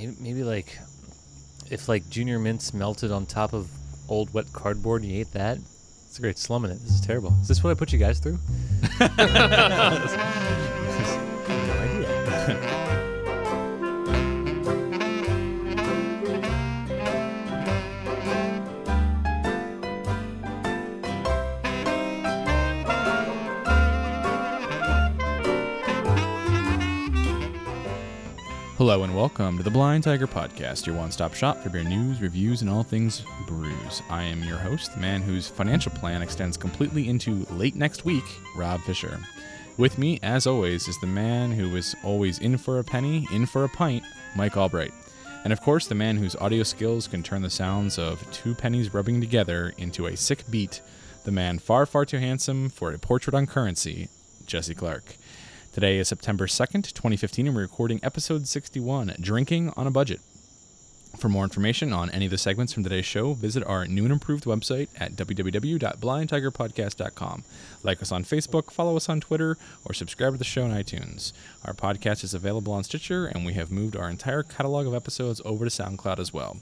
maybe, maybe like if like junior mints melted on top of old wet cardboard and you ate that. It's a great slum in it. This is terrible. Is this what I put you guys through? no idea. Hello and welcome to the Blind Tiger Podcast, your one stop shop for beer news, reviews, and all things brews. I am your host, the man whose financial plan extends completely into late next week, Rob Fisher. With me, as always, is the man who is always in for a penny, in for a pint, Mike Albright. And of course, the man whose audio skills can turn the sounds of two pennies rubbing together into a sick beat, the man far, far too handsome for a portrait on currency, Jesse Clark. Today is September 2nd, 2015, and we're recording episode 61 Drinking on a Budget. For more information on any of the segments from today's show, visit our new and improved website at www.blindtigerpodcast.com. Like us on Facebook, follow us on Twitter, or subscribe to the show on iTunes. Our podcast is available on Stitcher, and we have moved our entire catalog of episodes over to SoundCloud as well.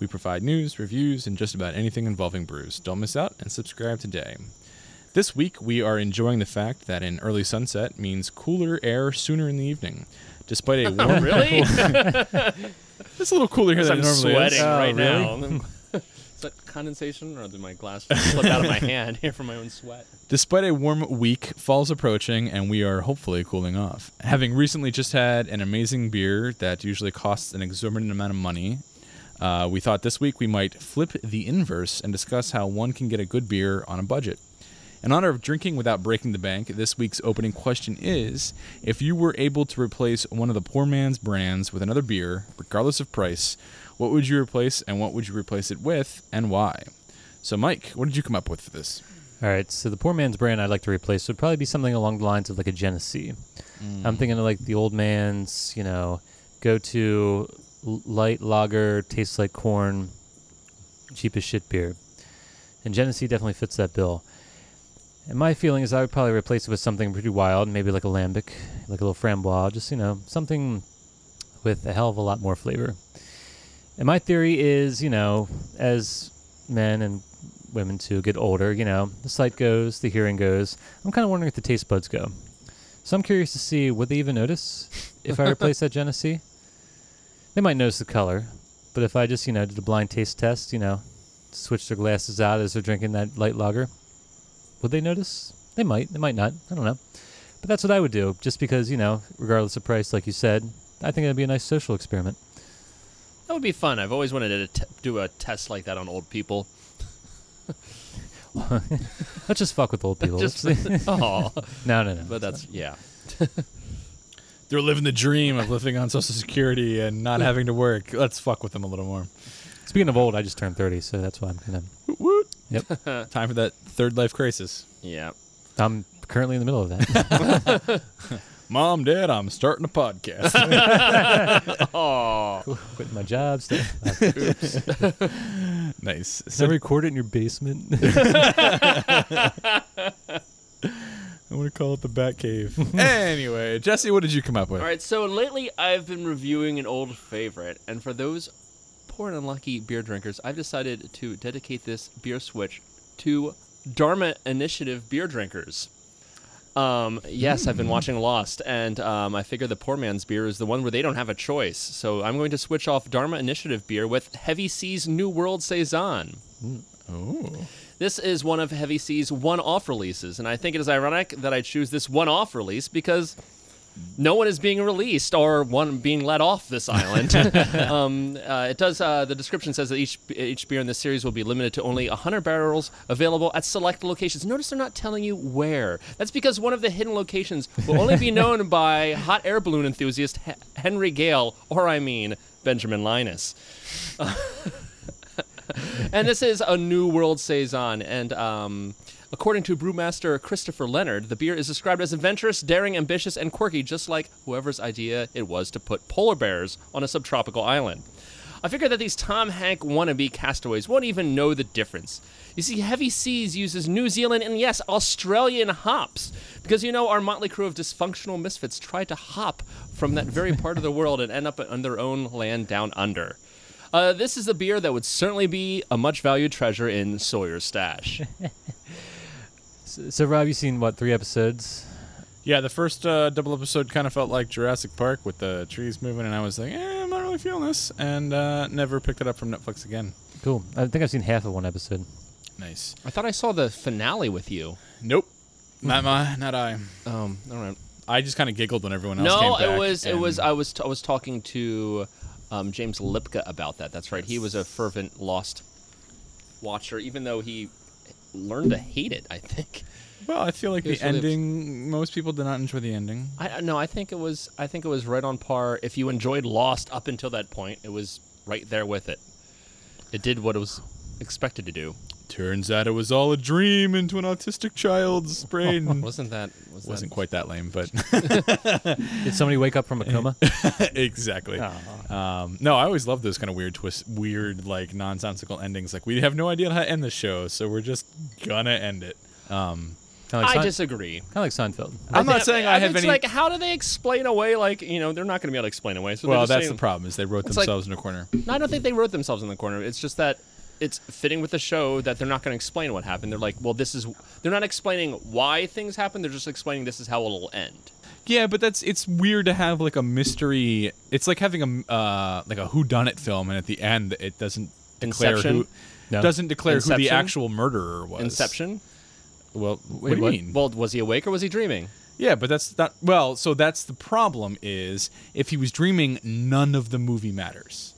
We provide news, reviews, and just about anything involving brews. Don't miss out and subscribe today. This week, we are enjoying the fact that an early sunset means cooler air sooner in the evening. Despite a warm, really? it's a little cooler here than I'm normally sweating is. Oh, right really? now. is that condensation, or did my glass slip out of my hand here from my own sweat? Despite a warm week, fall's approaching, and we are hopefully cooling off. Having recently just had an amazing beer that usually costs an exorbitant amount of money, uh, we thought this week we might flip the inverse and discuss how one can get a good beer on a budget. In honor of drinking without breaking the bank, this week's opening question is If you were able to replace one of the poor man's brands with another beer, regardless of price, what would you replace and what would you replace it with and why? So, Mike, what did you come up with for this? All right, so the poor man's brand I'd like to replace would probably be something along the lines of like a Genesee. Mm. I'm thinking of like the old man's, you know, go to light lager, tastes like corn, cheap as shit beer. And Genesee definitely fits that bill. And my feeling is I would probably replace it with something pretty wild, maybe like a lambic, like a little framboise, just, you know, something with a hell of a lot more flavor. And my theory is, you know, as men and women too get older, you know, the sight goes, the hearing goes. I'm kind of wondering if the taste buds go. So I'm curious to see would they even notice if I replace that Genesee? They might notice the color, but if I just, you know, did a blind taste test, you know, switch their glasses out as they're drinking that light lager, would they notice? They might. They might not. I don't know. But that's what I would do, just because, you know, regardless of price, like you said, I think it'd be a nice social experiment. That would be fun. I've always wanted to t- do a test like that on old people. Let's just fuck with old people. Just, oh, no, no, no. but that's yeah. They're living the dream of living on Social Security and not having to work. Let's fuck with them a little more. Speaking of old, I just turned 30, so that's why I'm kind of. Woot. Yep. Time for that third life crisis. Yeah. I'm currently in the middle of that. Mom, Dad, I'm starting a podcast. Oh, Quitting my job. Stuff. nice. Can I So record it in your basement? I want to call it the Bat Cave. anyway, Jesse, what did you come up with? all right. So lately, I've been reviewing an old favorite, and for those poor and unlucky beer drinkers, I've decided to dedicate this beer switch to Dharma Initiative beer drinkers. Um, yes, I've been watching Lost, and um, I figure the poor man's beer is the one where they don't have a choice. So I'm going to switch off Dharma Initiative beer with Heavy Seas New World Saison. Oh. This is one of Heavy Seas one-off releases, and I think it is ironic that I choose this one-off release because no one is being released or one being let off this island. um, uh, it does. Uh, the description says that each each beer in this series will be limited to only 100 barrels available at select locations. Notice they're not telling you where. That's because one of the hidden locations will only be known by hot air balloon enthusiast H- Henry Gale, or I mean Benjamin Linus. and this is a New World Saison. And um, according to brewmaster Christopher Leonard, the beer is described as adventurous, daring, ambitious, and quirky, just like whoever's idea it was to put polar bears on a subtropical island. I figure that these Tom Hank wannabe castaways won't even know the difference. You see, Heavy Seas uses New Zealand and yes, Australian hops. Because you know, our motley crew of dysfunctional misfits tried to hop from that very part of the world and end up on their own land down under. Uh, this is a beer that would certainly be a much valued treasure in Sawyer's stash. So, so Rob, you've seen what three episodes? Yeah, the first uh, double episode kind of felt like Jurassic Park with the trees moving, and I was like, eh, I'm not really feeling this, and uh, never picked it up from Netflix again. Cool. I think I've seen half of one episode. Nice. I thought I saw the finale with you. Nope. Not my, not I. Um, all right. I just kind of giggled when everyone else No, came back. it was it was I was t- I was talking to um, James Lipka about that. That's right. He was a fervent Lost watcher, even though he learned to hate it. I think. well, I feel like the really obs- ending. Most people did not enjoy the ending. I no, I think it was I think it was right on par. If you enjoyed Lost up until that point, it was right there with it. It did what it was expected to do. Turns out it was all a dream into an autistic child's brain. Wasn't that was Wasn't that, quite that lame, but Did somebody wake up from a coma? exactly. Aw. Um, no, I always love those kind of weird twists, weird like nonsensical endings. Like we have no idea how to end the show, so we're just gonna end it. Um, Kind of I Sein- disagree. kinda like Seinfeld. I'm not saying I have it's any. like how do they explain away like you know they're not going to be able to explain away. So well, just that's saying- the problem is they wrote It's like- themselves in a corner. No, I don't think they wrote themselves in the corner. It's just that it's fitting with the show that they're not going to explain what happened. They're like, well, this is. They're not explaining why things happen. They're just explaining this is how it'll end. Yeah, but that's it's weird to have like a mystery. It's like having a uh, like a who done it film, and at the end it doesn't declare Inception? who No. doesn't declare who the actual murderer was. Inception. Well, what Wait, do you what? mean? Well, was he awake or was he dreaming? yeah, but that's not well. So that's the problem. Is if he was dreaming, none of the movie matters.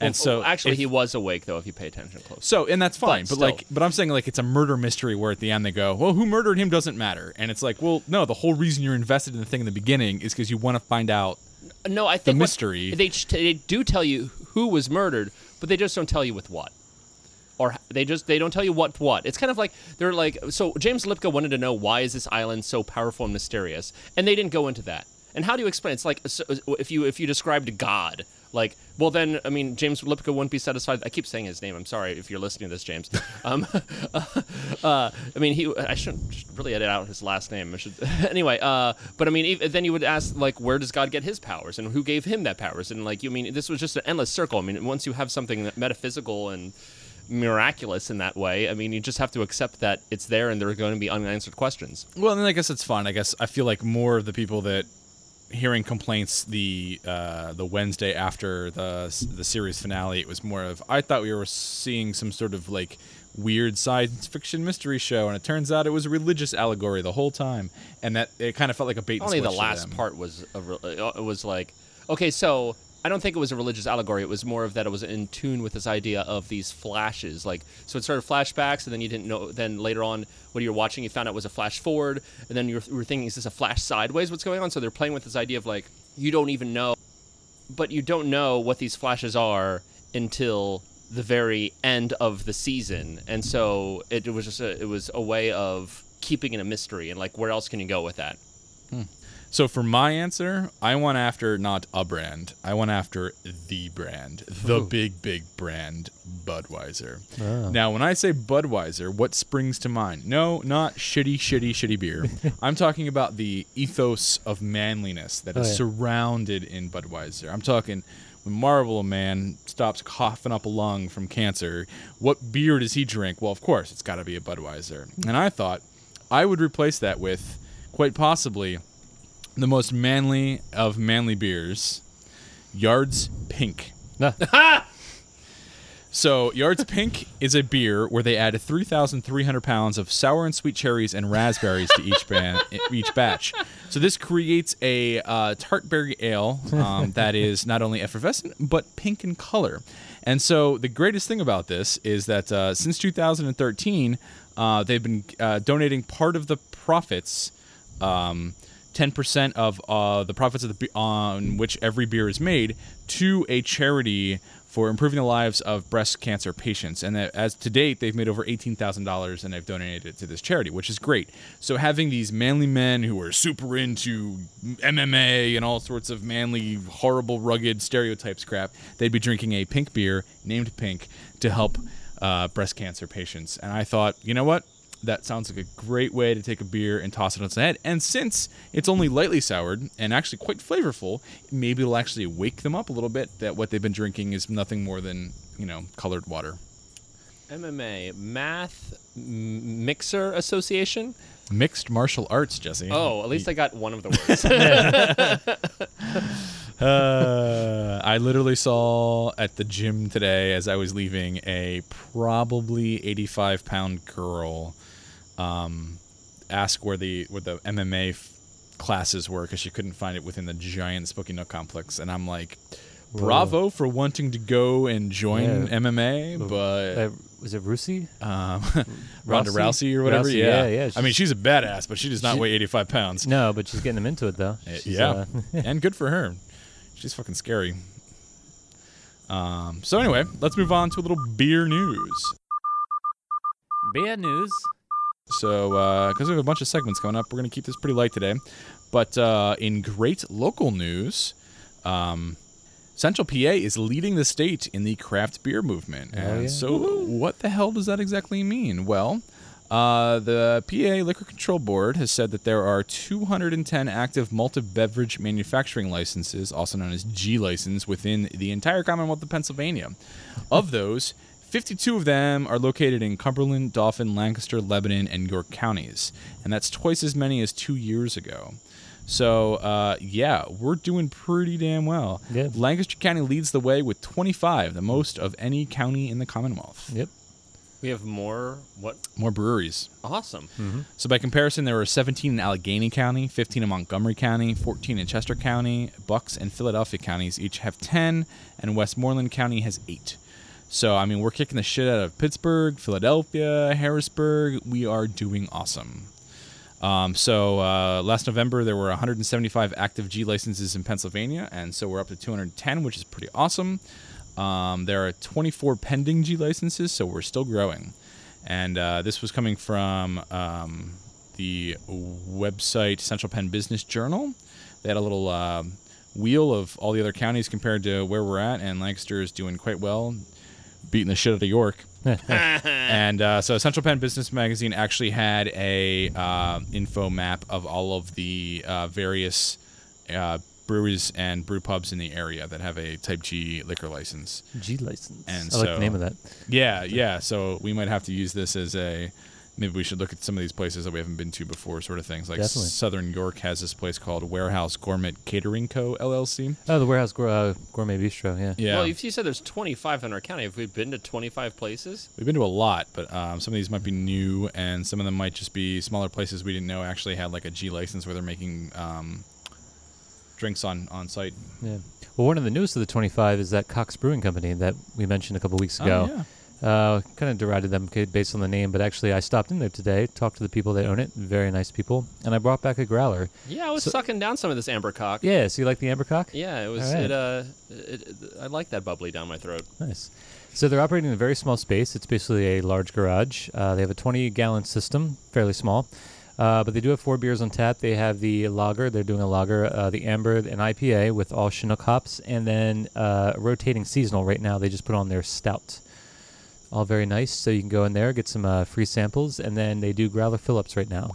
And Well, so oh, actually, if- he was awake though. If you pay attention close. So and that's fine, but, But like, but I'm saying like it's a murder mystery where at the end they go, well, who murdered him doesn't matter, and it's like, well, no, the whole reason you're invested in the thing in the beginning is because you want to find out. No, I think what- mystery- they they do tell you who was murdered, but they just don't tell you with what. Or they just they don't tell you what what. It's kind of like they're like so James Lipka wanted to know why is this island so powerful and mysterious, and they didn't go into that. And how do you explain? It's like so, if you if you described God, like well then I mean James Lipka wouldn't be satisfied. I keep saying his name. I'm sorry if you're listening to this, James. Um, uh, I mean he I shouldn't really edit out his last name. I should anyway. Uh, but I mean then you would ask like where does God get his powers and who gave him that powers and like you mean this was just an endless circle. I mean once you have something metaphysical and miraculous in that way. I mean, you just have to accept that it's there and there are going to be unanswered questions. Well, then I guess it's fine. I guess I feel like more of the people that hearing complaints the uh, the Wednesday after the the series finale, it was more of I thought we were seeing some sort of like weird science fiction mystery show, and it turns out it was a religious allegory the whole time, and that it kind of felt like a bait. And Only the last part was a, re- uh, it was like okay, so I don't think it was a religious allegory. It was more of that it was in tune with this idea of these flashes. Like so, it started flashbacks, and then you didn't know. Then later on, when you were watching, you found out it was a flash forward, and then you were, thinking, is this a flash sideways? What's going on? So they're playing with this idea of like you don't even know, but you don't know what these flashes are until the very end of the season, and so it, it was just a, it was a way of keeping it a mystery and like where else can you go with that? Hmm. So for my answer, I went after not a brand. I went after the brand, the big, big brand, Budweiser. Oh. Now, when I say Budweiser, what springs to mind? No, not shitty, shitty, shitty beer. I'm talking about the ethos of manliness that Oh, is yeah. surrounded in Budweiser. I'm talking when Marlboro Man stops coughing up a lung from cancer, what beer does he drink? Well, of course, it's got to be a Budweiser. And I thought I would replace that with, quite possibly, the most manly of manly beers, Yards Pink. So Yards Pink is a beer where they add 3,300 pounds of sour and sweet cherries and raspberries to each ban- each batch. So this creates a uh, tart berry ale um, that is not only effervescent but pink in color. And so the greatest thing about this is that uh, since 2013, uh, they've been uh, donating part of the profits um, 10% of uh, the profits of the on which every beer is made to a charity for improving the lives of breast cancer patients. And that, as to date, they've made over $18,000 and they've donated it to this charity, which is great. So having these manly men who are super into MMA and all sorts of manly, horrible, rugged stereotypes crap, they'd be drinking a pink beer named Pink to help uh, breast cancer patients. And I thought, you know what? That sounds like a great way to take a beer and toss it on its head. And since it's only lightly soured and actually quite flavorful, maybe it'll actually wake them up a little bit that what they've been drinking is nothing more than, you know, colored water. MMA Math M- Mixer Association. Mixed martial arts, Jesse. Oh, at least I got one of the words. Uh, I literally saw at the gym today as I was leaving a probably 85 pound girl um, ask where the where the MMA f- classes were because she couldn't find it within the giant Spooky Nook complex, and I'm like, bravo for wanting to go and join Yeah. MMA, but Uh, was it Rusi? um, Ronda Rousey or whatever, Rossi, yeah, yeah, yeah, I mean, she's- she's a badass, but she does not She- weigh 85 pounds. No, but she's getting them into it though. Uh, She's, yeah, uh, and good for her. She's fucking scary. Um, so anyway, let's move on to a little beer news. beer news. So because we have a bunch of segments coming up, we're gonna keep this pretty light today. But uh, in great local news, um, Central PA is leading the state in the craft beer movement. Oh, and yeah. so, what the hell does that exactly mean? Well, uh, the PA Liquor Control Board has said that there are 210 active malted beverage manufacturing licenses, also known as G license, within the entire Commonwealth of Pennsylvania. Of those, 52 of them are located in Cumberland, Dauphin, Lancaster, Lebanon, and York counties, and that's twice as many as two years ago. So, uh, yeah, we're doing pretty damn well. Yeah. Lancaster County leads the way with 25, the most of any county in the Commonwealth. Yep. we have more. What? More breweries. Awesome. So by comparison, there were 17 in Allegheny County, 15 in Montgomery County, 14 in Chester County. Bucks and Philadelphia counties each have 10, and Westmoreland County has 8. So I mean, we're kicking the shit out of Pittsburgh, Philadelphia, Harrisburg. We are doing awesome. Um, so uh, last November there were 175 active G licenses in Pennsylvania, and so we're up to 210, which is pretty awesome. Um, there are 24 pending G licenses, so we're still growing. And uh, this was coming from um, the website Central Penn Business Journal. They had a little uh, wheel of all the other counties compared to where we're at, and Lancaster is doing quite well, beating the shit out of York. and uh, so Central Penn Business Magazine actually had a uh, info map of all of the uh, various uh, breweries and brew pubs in the area that have a Type G liquor license. G license. And I like so- the name of that. Yeah, yeah. So we might have to use this as a. Maybe we should look at some of these places that we haven't been to before, sort of things. Like Definitely. Southern York has this place called Warehouse Gourmet Catering Co. LLC. Oh, the Warehouse Gour- uh, Gourmet Bistro. Yeah. Yeah, Well, if you said there's 25 in our county, have we been to 25 places? we've been to a lot, but um, some of these might be new, and some of them might just be smaller places we didn't know actually had like a G license where they're making um, drinks on on site. Yeah. Well, one of the newest of the 25 is that Cox Brewing Company that we mentioned a couple weeks ago. Oh, yeah. Uh, kind of derided them based on the name, but actually, I stopped in there today, talked to the people that own it, very nice people, and I brought back a growler. Yeah, I was So- sucking down some of this amber cock. Yeah, so you like the Ambercock? Yeah, it was. Right. It uh, it, it, I like that bubbly down my throat. Nice. So they're operating in a very small space. It's basically a large garage. Uh, they have a 20 gallon system, fairly small. Uh, but they do have four beers on tap. They have the lager. They're doing a lager, uh, the amber, an IPA with all Chinook hops, and then uh, rotating seasonal. Right now, they just put on their stout. All very nice. So you can go in there, get some uh, free samples, and then they do growler fill-ups right now.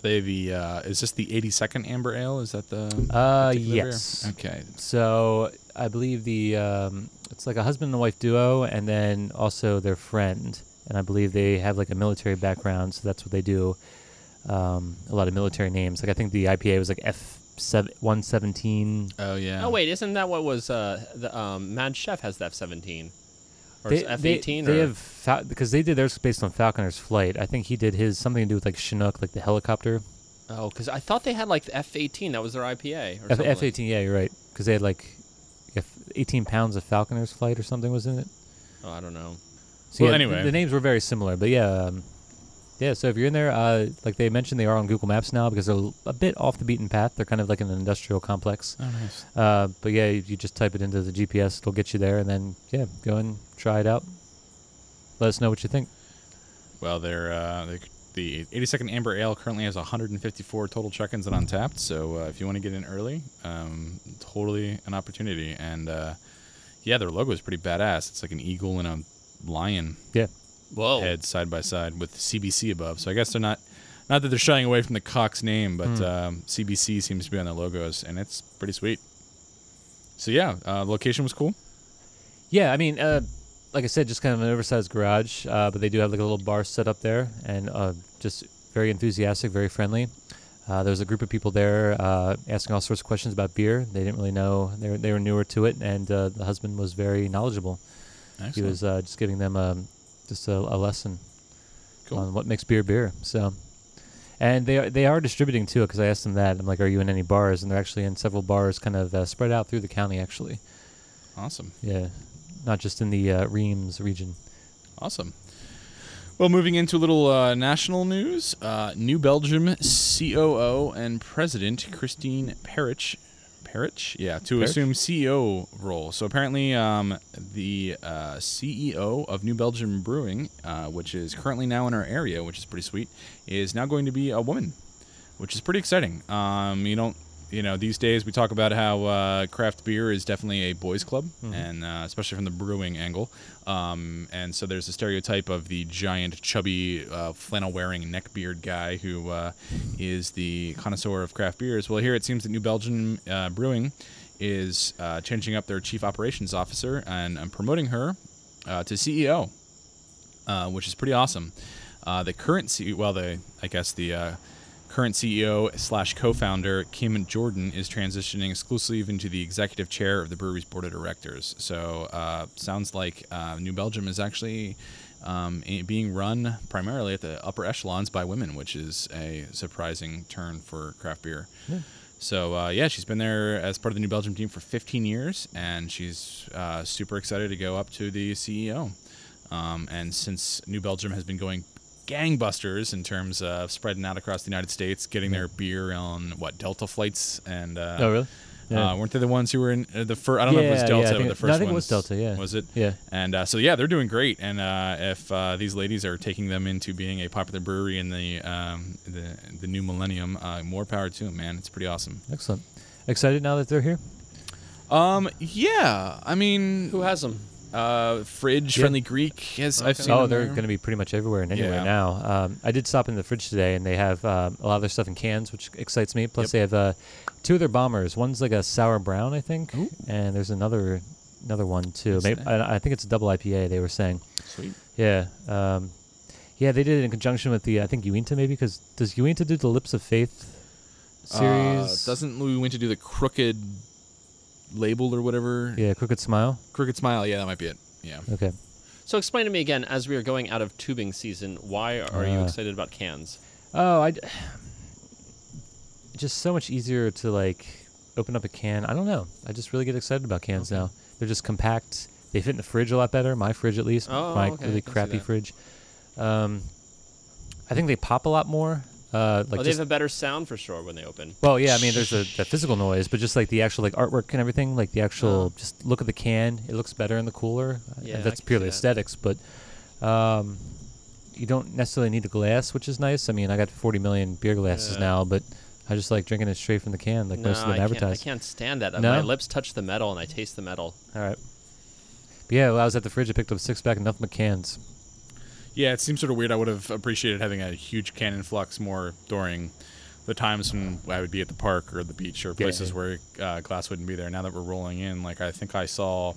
They the uh, is this the 82nd Amber Ale? Is that the Uh, particular beer? yes. Okay. So I believe the um, it's like a husband and wife duo, and then also their friend, and I believe they have like a military background, so that's what they do. Um, a lot of military names. Like I think the IPA was like F one seventeen. Oh yeah. Oh wait, isn't that what was uh the um Mad Chef has the F17 or They, it's F18 they, they or have Fal- because they did theirs based on Falconer's Flight. I think he did his something to do with like Chinook, like the helicopter. oh, because I thought they had like the F18 that was their IPA or F something. F eighteen, yeah, you're right. Because they had like F eighteen pounds of Falconer's Flight or something was in it. Oh, I don't know. So Well, yeah, anyway. the names were very similar, but yeah, um, Yeah, so if you're in there, uh, like they mentioned, they are on Google Maps now because they're a bit off the beaten path. They're kind of like an industrial complex. Oh, nice. Uh, but yeah, you, you just type it into the GPS, it'll get you there, and then yeah, go and try it out. Let us know what you think. Well, they're, uh, they, the 82nd Amber Ale currently has 154 total check-ins and Untappd. So uh, if you want to get in early, um, totally an opportunity. And uh, yeah, their logo is pretty badass. It's like an eagle and a lion Yeah, Whoa. head side by side with CBC above. So I guess they're not, not that they're shying away from the Cox name, but um, CBC seems to be on their logos, and it's pretty sweet. So yeah, uh, location was cool. yeah. I mean, uh, like I said, just kind of an oversized garage, uh, but they do have like a little bar set up there, and uh, just very enthusiastic, very friendly. Uh, there was a group of people there uh, asking all sorts of questions about beer. They didn't really know; they were, they were newer to it, and uh, the husband was very knowledgeable. He was uh, just giving them um, just a, a lesson Cool. on what makes beer beer. So, and they are, they are distributing too. Because I asked them that. I'm like, "Are you in any bars?" And they're actually in several bars, kind of uh, spread out through the county. Actually, awesome. yeah, not just in the uh, Reims region. Awesome. Well, moving into a little uh, national news, uh, New Belgium COO and President Christine Perich, Perich, yeah, to Perich? assume CEO role. So apparently, um, the uh, CEO of New Belgium Brewing, uh, which is currently now in our area, which is pretty sweet, is now going to be a woman, which is pretty exciting. Um, you don't. You know, these days we talk about how uh, craft beer is definitely a boys' club, and uh, especially from the brewing angle. Um, and so there's a stereotype of the giant, chubby, uh, flannel-wearing neckbeard guy who uh, is the connoisseur of craft beers. Well, here it seems that New Belgium uh, Brewing is uh, changing up their chief operations officer and, and promoting her uh, to CEO, uh, which is pretty awesome. Uh, the current CEO, well, the I guess the uh, current CEO slash co-founder Kim Jordan is transitioning exclusively into the executive chair of the brewery's board of directors. So uh, sounds like uh, New Belgium is actually um, being run primarily at the upper echelons by women, which is a surprising turn for craft beer. So uh, yeah, she's been there as part of the New Belgium team for 15 years, and she's uh, super excited to go up to the CEO. Um, and since New Belgium has been going gangbusters in terms of spreading out across the United States, getting their beer on what Delta flights, and uh, oh, really? uh, weren't they the ones who were in uh, the first? I don't know if it was Delta, yeah, but the it- first no, I think it was Delta, yeah. Was it? Yeah. And uh, so yeah, they're doing great. And uh, if uh, these ladies are taking them into being a popular brewery in the um, the, the new millennium, uh, more power to them, man. It's pretty awesome. Excellent. Excited now that they're here? Um, yeah. I mean, Who has them? Uh, fridge Yeah. friendly Greek? Has I've seen. Oh, they're going to be pretty much everywhere and anywhere Yeah. now. Um, I did stop in the fridge today, and they have um, a lot of their stuff in cans, which excites me. Plus, Yep. they have uh, two of their bombers. One's like a sour brown, I think, Ooh. and there's another another one too. Maybe. I, I think it's a double IPA. They were saying, Sweet. yeah, um, yeah. They did it in conjunction with the I think Uinta maybe because does Uinta do the Lips of Faith series? Uh, doesn't Uinta do the crooked label or whatever? yeah, Crooked Smile. Crooked smile. Yeah, that might be it. Yeah. Okay. So explain to me again, as we are going out of tubing season, why are you Uh. excited about cans? Oh, I Just so much easier to like open up a can. I don't know. I just really get excited about cans now. They're just compact. They fit in the fridge a lot better. My fridge, at least. Oh, my okay, really crappy fridge. Um, I think they pop a lot more. Uh, like oh, they just, have a better sound for sure when they open. well, yeah. I mean, there's a the physical noise, but just like the actual like artwork and everything, like the actual Oh. just look at the can. It looks better in the cooler. Uh, Yeah, that's purely that. aesthetics, but. Um, you don't necessarily need a glass, which is nice. I mean, I got 40 million beer glasses Yeah. now, but I just like drinking it straight from the can, like no, most of them I can't, I can't stand that. No? My lips touch the metal and I taste the metal. All right. But yeah, well, I was at the fridge, I picked up a six pack of but cans. Yeah, it seems sort of weird. I would have appreciated having a huge cannon flux more during the times when I would be at the park or the beach or places yeah. where uh, glass wouldn't be there. Now that we're rolling in, like I think I saw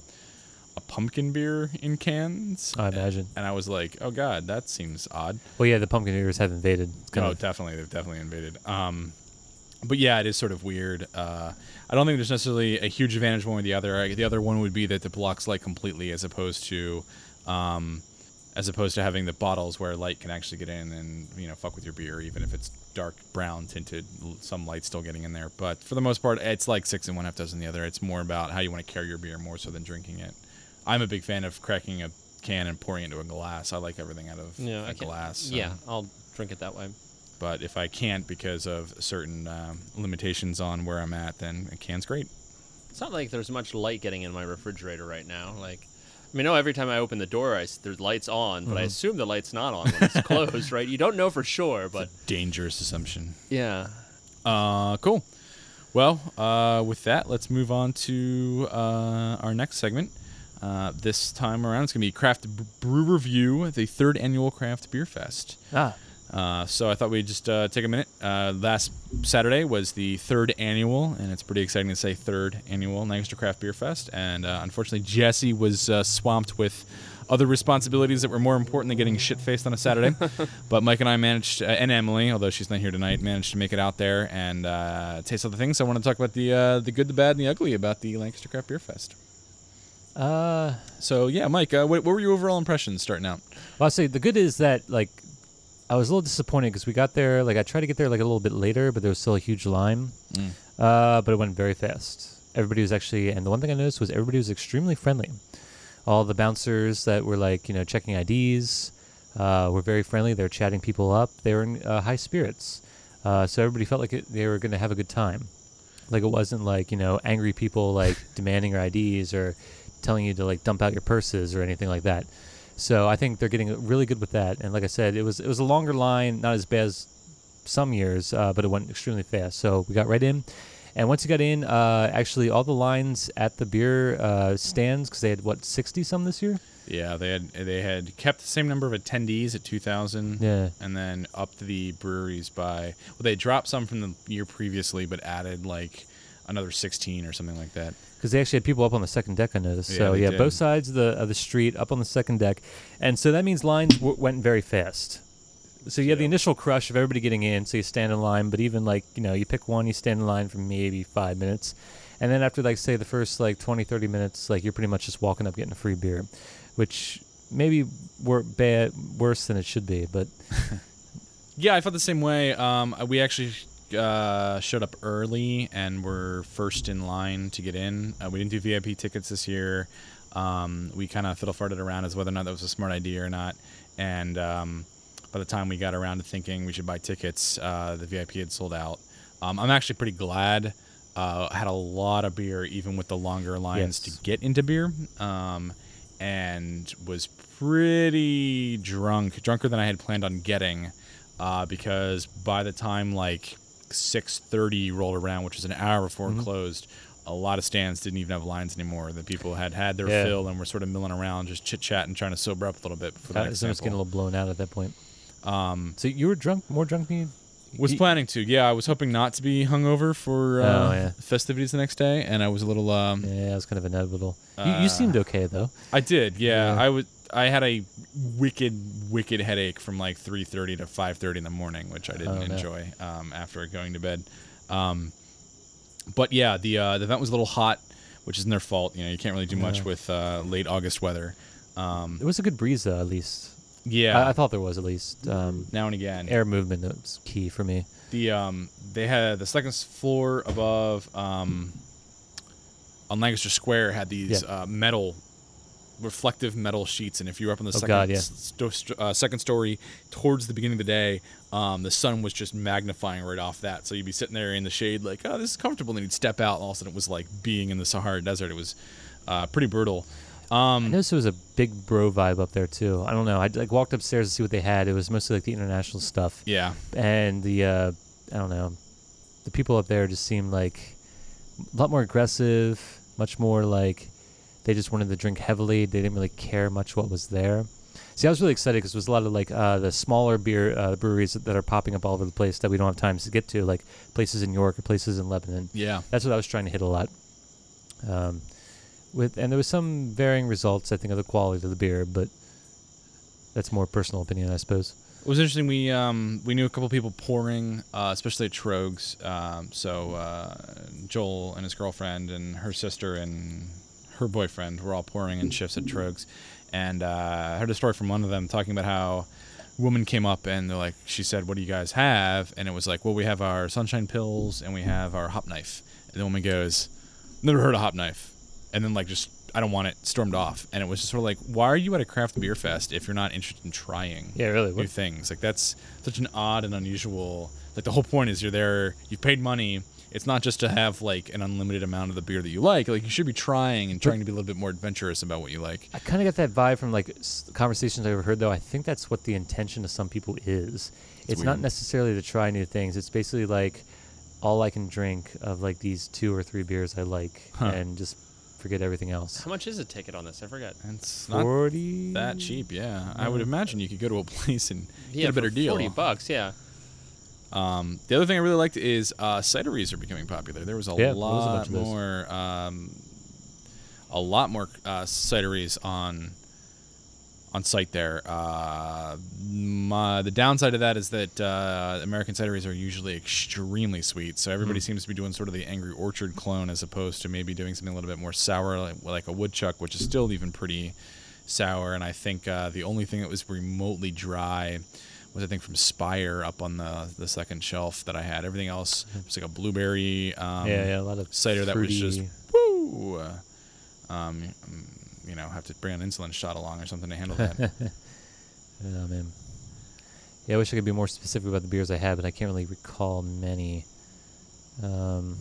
a pumpkin beer in cans. I imagine. And I was like, oh god, that seems odd. Well, yeah, the pumpkin beers have invaded. Oh, of, definitely, they've definitely invaded. Um, but yeah, it is sort of weird. Uh, I don't think there's necessarily a huge advantage one way or the other. I, the other one would be that the blocks light completely, as opposed to, um, as opposed to having the bottles where light can actually get in and you know fuck with your beer, even if it's dark brown tinted. Some light still getting in there, but for the most part, it's like six and one half dozen the other. It's more about how you want to carry your beer more so than drinking it. I'm a big fan of cracking a can and pouring it into a glass. I like everything out of Yeah, a glass. so- Yeah, I'll drink it that way. But if I can't because of certain um, limitations on where I'm at, then a can's great. It's not like there's much light getting in my refrigerator right now. Like, mean, no, every time I open the door, I s there's lights on, but I Mhm. assume the light's not on when it's closed, right? You don't know for sure, but Dangerous assumption. yeah. Uh, cool. Well, uh, with that, let's move on to uh, our next segment. Uh, this time around, it's going to be Craft Brew Review, the third annual Craft Beer Fest. Ah, Uh, so I thought we'd just uh, take a minute. Uh, last Saturday was the third annual, and it's pretty exciting to say third annual Lancaster Craft Beer Fest. And uh, unfortunately, Jesse was uh, swamped with other responsibilities that were more important than getting shit faced on a Saturday. but Mike and I managed, uh, and Emily, although she's not here tonight, managed to make it out there and uh, taste other things. So I want to talk about the uh, the good, the bad, and the ugly about the Lancaster Craft Beer Fest. uh, So yeah, Mike, uh, what, what were your overall impressions starting out? well, I'll say the good is that like I was a little disappointed because we got there like I tried to get there like a little bit later, but there was still a huge line. Mm. Uh, but it went very fast. Everybody was actually, and the one thing I noticed was everybody was extremely friendly. All the bouncers that were like you know checking IDs uh, were very friendly. They were chatting people up. They were in uh, high spirits. Uh, so everybody felt like it, they were going to have a good time. Like it wasn't like you know angry people like demanding your IDs or telling you to like dump out your purses or anything like that. So I think they're getting really good with that. And like I said, it was it was a longer line, not as bad as some years, uh, but it went extremely fast. So we got right in. And once you got in, uh, actually all the lines at the beer uh, stands because they had what sixty some this year. Yeah, they had they had kept the same number of attendees at 2,000. Yeah. and then upped the breweries by well they dropped some from the year previously but added like another 16 or something like that because they actually had people up on the second deck. I noticed. Yeah, so yeah, did. both sides of the of the street up on the second deck, and so that means lines w- went very fast. So you have the initial crush of everybody getting in, so you stand in line. But even like you know, you pick one, you stand in line for maybe five minutes, and then after like say the first like 20, 30 minutes, like you're pretty much just walking up getting a free beer, which maybe were bad worse than it should be. But yeah i felt the same way um, we actually uh, showed up early and were first in line to get in. Uh, we didn't do vip tickets this year. Um, we kind of fiddle farted around as whether or not that was a smart idea or not. And um, by the time we got around to thinking we should buy tickets uh, the vip had sold out. Um, i'm actually pretty glad uh, I had a lot of beer even with the longer lines Yes. to get into beer um, and was pretty drunk drunker than i had planned on getting uh, because by the time like 6.30 rolled around which was an hour before Mhm. it closed a lot of stands didn't even have lines anymore the people had had their Yeah. fill and were sort of milling around just chit-chatting trying to sober up a little bit before the next was getting a little blown out at that point. um, So you were drunk, more drunk than you. was you- planning to yeah i was hoping not to be hungover for uh, Oh, yeah. festivities the next day and i was a little um, Yeah, I was kind of inevitable. you, Uh, you seemed okay though. I did, yeah. Yeah. I was. I had a wicked, wicked headache from like 3:30 to 5:30 in the morning, which I didn't Oh, no. enjoy um, after going to bed. Um, but yeah, the uh, the event was a little hot, which isn't their fault. You know, you can't really do much with uh, late August weather. Um, It was a good breeze though, at least. yeah, I, I thought there was at least. Um, now and again. air movement was key for me. The um, they had the second floor above um, on Lancaster Square had these Yeah. uh, metal reflective metal sheets, and if you were up on the Oh, second God, yeah. st- uh, second story towards the beginning of the day, um, the sun was just magnifying right off that. So you'd be sitting there in the shade, like, oh, this is comfortable. And then you'd step out, and all of a sudden it was like being in the Sahara Desert. It was uh, pretty brutal. I Um, noticed there was a big bro vibe up there too. I don't know. I like walked upstairs to see what they had. It was mostly like the international stuff, yeah, and the uh, I don't know, the people up there just seemed like a lot more aggressive, much more like they just wanted to drink heavily. They didn't really care much what was there. See, I was really excited because there was a lot of like uh, the smaller beer uh, breweries that are popping up all over the place that we don't have time to get to, like places in York or places in Lebanon. yeah. That's what I was trying to hit a lot. Um, with and there was some varying results, I think, of the quality of the beer, but that's more personal opinion, I suppose. It was interesting. We um, we knew a couple people pouring, uh, especially at Tröegs. Um, so uh, Joel and his girlfriend and her sister and her boyfriend were all pouring in shifts at Tröegs, and uh, I heard a story from one of them talking about how a woman came up and they're like, she said, "What do you guys have?" And it was like, "Well, we have our Sunshine Pils and we have our hop knife." And the woman goes, "Never heard of hop knife," and then like just I don't want it stormed off. And it was just sort of like, why are you at a craft beer fest if you're not interested in trying Yeah, really. new What, things? Like that's such an odd and unusual. Like the whole point is you're there, you've paid money. It's not just to have like an unlimited amount of the beer that you like. Like you should be trying and trying to be a little bit more adventurous about what you like. I kind of got that vibe from like s- conversations I overheard, though. I think that's what the intention of some people is. It's, not necessarily to try new things. It's basically like all I can drink of like these two or three beers I like, Huh. and just forget everything else. How much is a ticket on this? I forgot. It's not Forty. that cheap, yeah. I would mm. imagine you could go to a place and Yeah, get a better for deal. Forty bucks. Yeah. Um, the other thing I really liked is uh, cideries are becoming popular. There was a Yeah, there was a lot more, um, a lot more uh, cideries on on site there. Uh, my, the downside of that is that uh, American cideries are usually extremely sweet, so everybody seems to be doing sort of the Angry Orchard clone as opposed to maybe doing something a little bit more sour, like, like a woodchuck, which is still even pretty sour. And I think uh, the only thing that was remotely dry was I think from Spire up on the the second shelf that I had. Everything else was like a blueberry um, yeah, yeah, a lot of cider that was just woo. Uh, um, you know, have to bring an insulin shot along or something to handle that. Oh man. Yeah, I wish I could be more specific about the beers I had, but I can't really recall many. Um,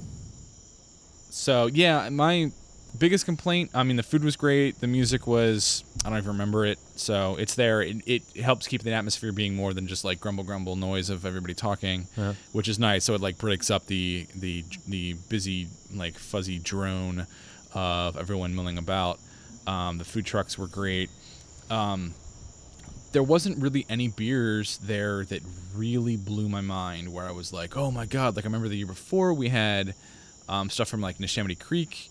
so yeah, my biggest complaint. I mean, the food was great. The music was. I don't even remember it. So it's there. It, it helps keep the atmosphere being more than just like grumble grumble noise of everybody talking, Yeah. which is nice. So it like breaks up the the the busy like fuzzy drone of everyone milling about. Um, the food trucks were great. Um, there wasn't really any beers there that really blew my mind where I was like, oh my god! Like I remember the year before we had um, stuff from like Neshaminy Creek,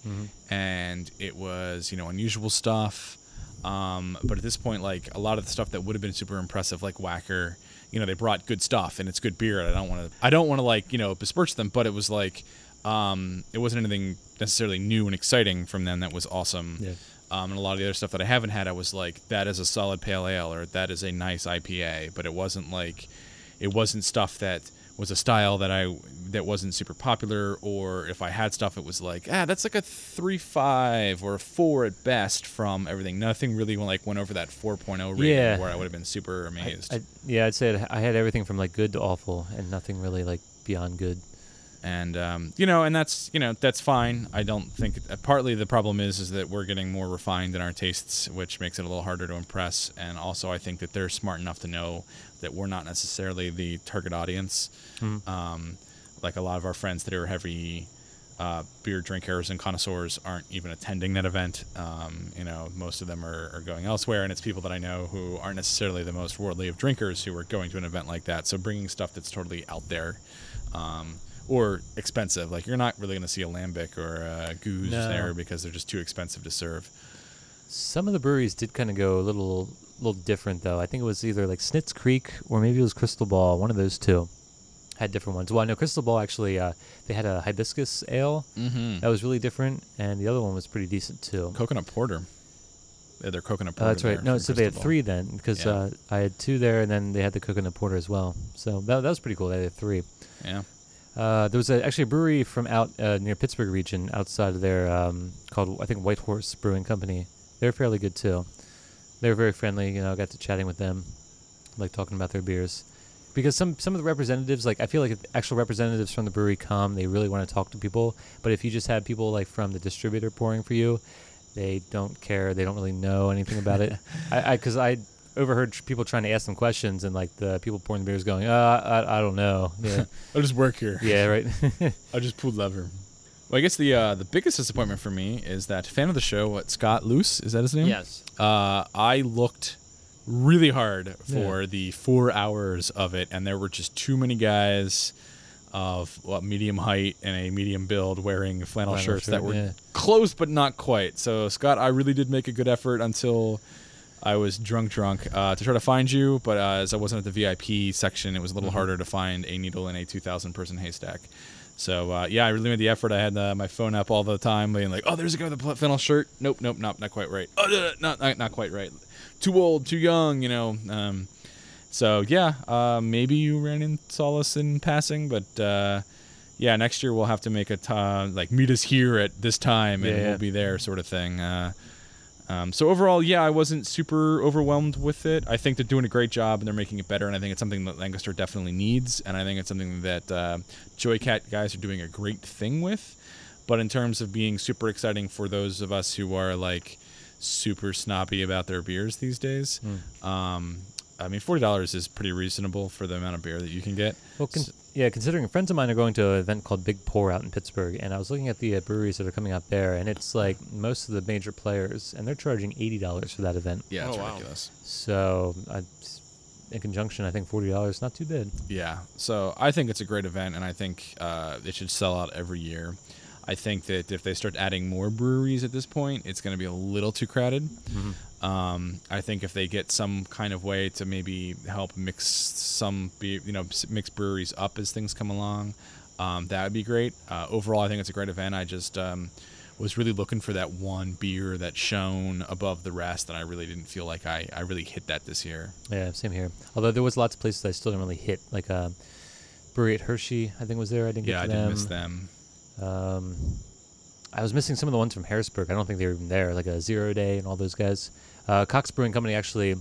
and it was you know unusual stuff. Um, but at this point, like a lot of the stuff that would have been super impressive, like Whacker, you know, they brought good stuff and it's good beer. And I don't want to, I don't want to like you know besmirch them, but it was like, um, it wasn't anything necessarily new and exciting from them that was awesome. Yeah. Um, and a lot of the other stuff that I haven't had, I was like, that is a solid pale ale or that is a nice IPA. But it wasn't like, it wasn't stuff that was a style that I that wasn't super popular. Or if I had stuff, it was like, ah, that's like a three five or a four at best from everything. Nothing really like went over that 4.0 rating Yeah. where I would have been super amazed. I, yeah, I'd say I had everything from like good to awful, and nothing really like beyond good. And um, you know, and that's you know that's fine. I don't think uh, partly the problem is is that we're getting more refined in our tastes, which makes it a little harder to impress. And also, I think that they're smart enough to know that we're not necessarily the target audience. Um, like a lot of our friends that are heavy uh, beer drinkers and connoisseurs aren't even attending that event. Um, you know, most of them are, are going elsewhere, and it's people that I know who aren't necessarily the most worldly of drinkers who are going to an event like that. So bringing stuff that's totally out there. Um, or expensive. Like you're not really going to see a lambic or a gueuze No. there because they're just too expensive to serve. Some of the breweries did kind of go a little, little different though. I think it was either like Snitz Creek or maybe it was Crystal Ball. One of those two had different ones. Well, I know Crystal Ball actually uh, they had a hibiscus ale Mm-hmm. that was really different, and the other one was pretty decent too. Coconut porter. They had their coconut Oh, porter. that's right. No, so they had Ball. three then, because Yeah. uh, I had two there, and then they had the coconut porter as well. So that, that was pretty cool. They had three. Yeah. Uh, there was a, actually a brewery from out uh, near Pittsburgh region, outside of there, um, called I think White Horse Brewing Company. They're fairly good too. They were very friendly. You know, I got to chatting with them, like talking about their beers. Because some some of the representatives, like I feel like if actual representatives from the brewery come, they really want to talk to people. But if you just have people like from the distributor pouring for you, they don't care. They don't really know anything about it. I because I, overheard people trying to ask them questions, and like the people pouring the beers going, uh, I, I don't know. Yeah, I'll just work here. yeah, right. I just pulled lever. Well, I guess the uh, the biggest disappointment for me is that fan of the show, what Scott Luce, is that his name? Yes. Uh, I looked really hard for Yeah. the four hours of it, and there were just too many guys of what medium height and a medium build wearing flannel, Flannel shirts that were yeah. close but not quite. So Scott, I really did make a good effort until I was drunk, drunk uh, to try to find you, but uh, as I wasn't at the VIP section, it was a little harder to find a needle in a 2,000 person haystack. So uh, yeah, I really made the effort. I had uh, my phone up all the time, being like, "Oh, there's a guy with a flannel shirt. Nope, nope, nope, not quite right. Oh, no, no, not, not not quite right. Too old, too young, you know." Um, so yeah, uh, maybe you ran into Solace in passing, but uh, yeah, next year we'll have to make a like meet us here at this time and Yeah, yeah. we'll be there, sort of thing. Um, so overall, yeah, I wasn't super overwhelmed with it. I think they're doing a great job and they're making it better, and I think it's something that Lancaster definitely needs, and I think it's something that uh, Joycat guys are doing a great thing with. But in terms of being super exciting for those of us who are like super snobby about their beers these days, um, I mean, forty dollars is pretty reasonable for the amount of beer that you can get. Well, con- S- yeah, considering friends of mine are going to an event called Big Pour out in Pittsburgh, and I was looking at the uh, breweries that are coming out there, and it's like most of the major players, and they're charging eighty dollars for that event. yeah, it's Oh, wow. ridiculous. So, I, in conjunction, I think forty dollars is not too bad. Yeah, so I think it's a great event, and I think uh, it should sell out every year. I think that if they start adding more breweries at this point, it's going to be a little too crowded. Um, I think if they get some kind of way to maybe help mix some, be, you know, mix breweries up as things come along, um, that would be great. Uh, overall, I think it's a great event. I just um, was really looking for that one beer that shone above the rest, and I really didn't feel like I, I really hit that this year. Yeah, same here. Although there was lots of places I still didn't really hit, like uh, brewery at Hershey, I think was there. I didn't Yeah, I get to did them. miss them. Um, I was missing some of the ones from Harrisburg. I don't think they were even there, like a Zero Day and all those guys. Uh, Cox Brewing Company actually,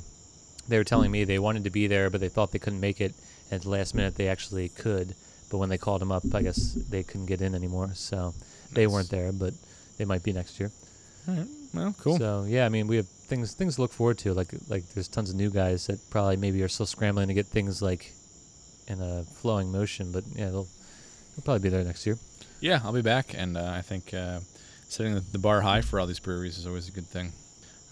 they were telling me they wanted to be there, but they thought they couldn't make it. And at the last minute, they actually could. But when they called them up, I guess they couldn't get in anymore. So they Nice. weren't there, but they might be next year. All right. Well, cool. So yeah, I mean, we have things things to look forward to. Like like there's tons of new guys that probably maybe are still scrambling to get things like in a flowing motion. But yeah, they'll they'll probably be there next year. Yeah, I'll be back, and uh, I think uh, setting the- the bar high for all these breweries is always a good thing.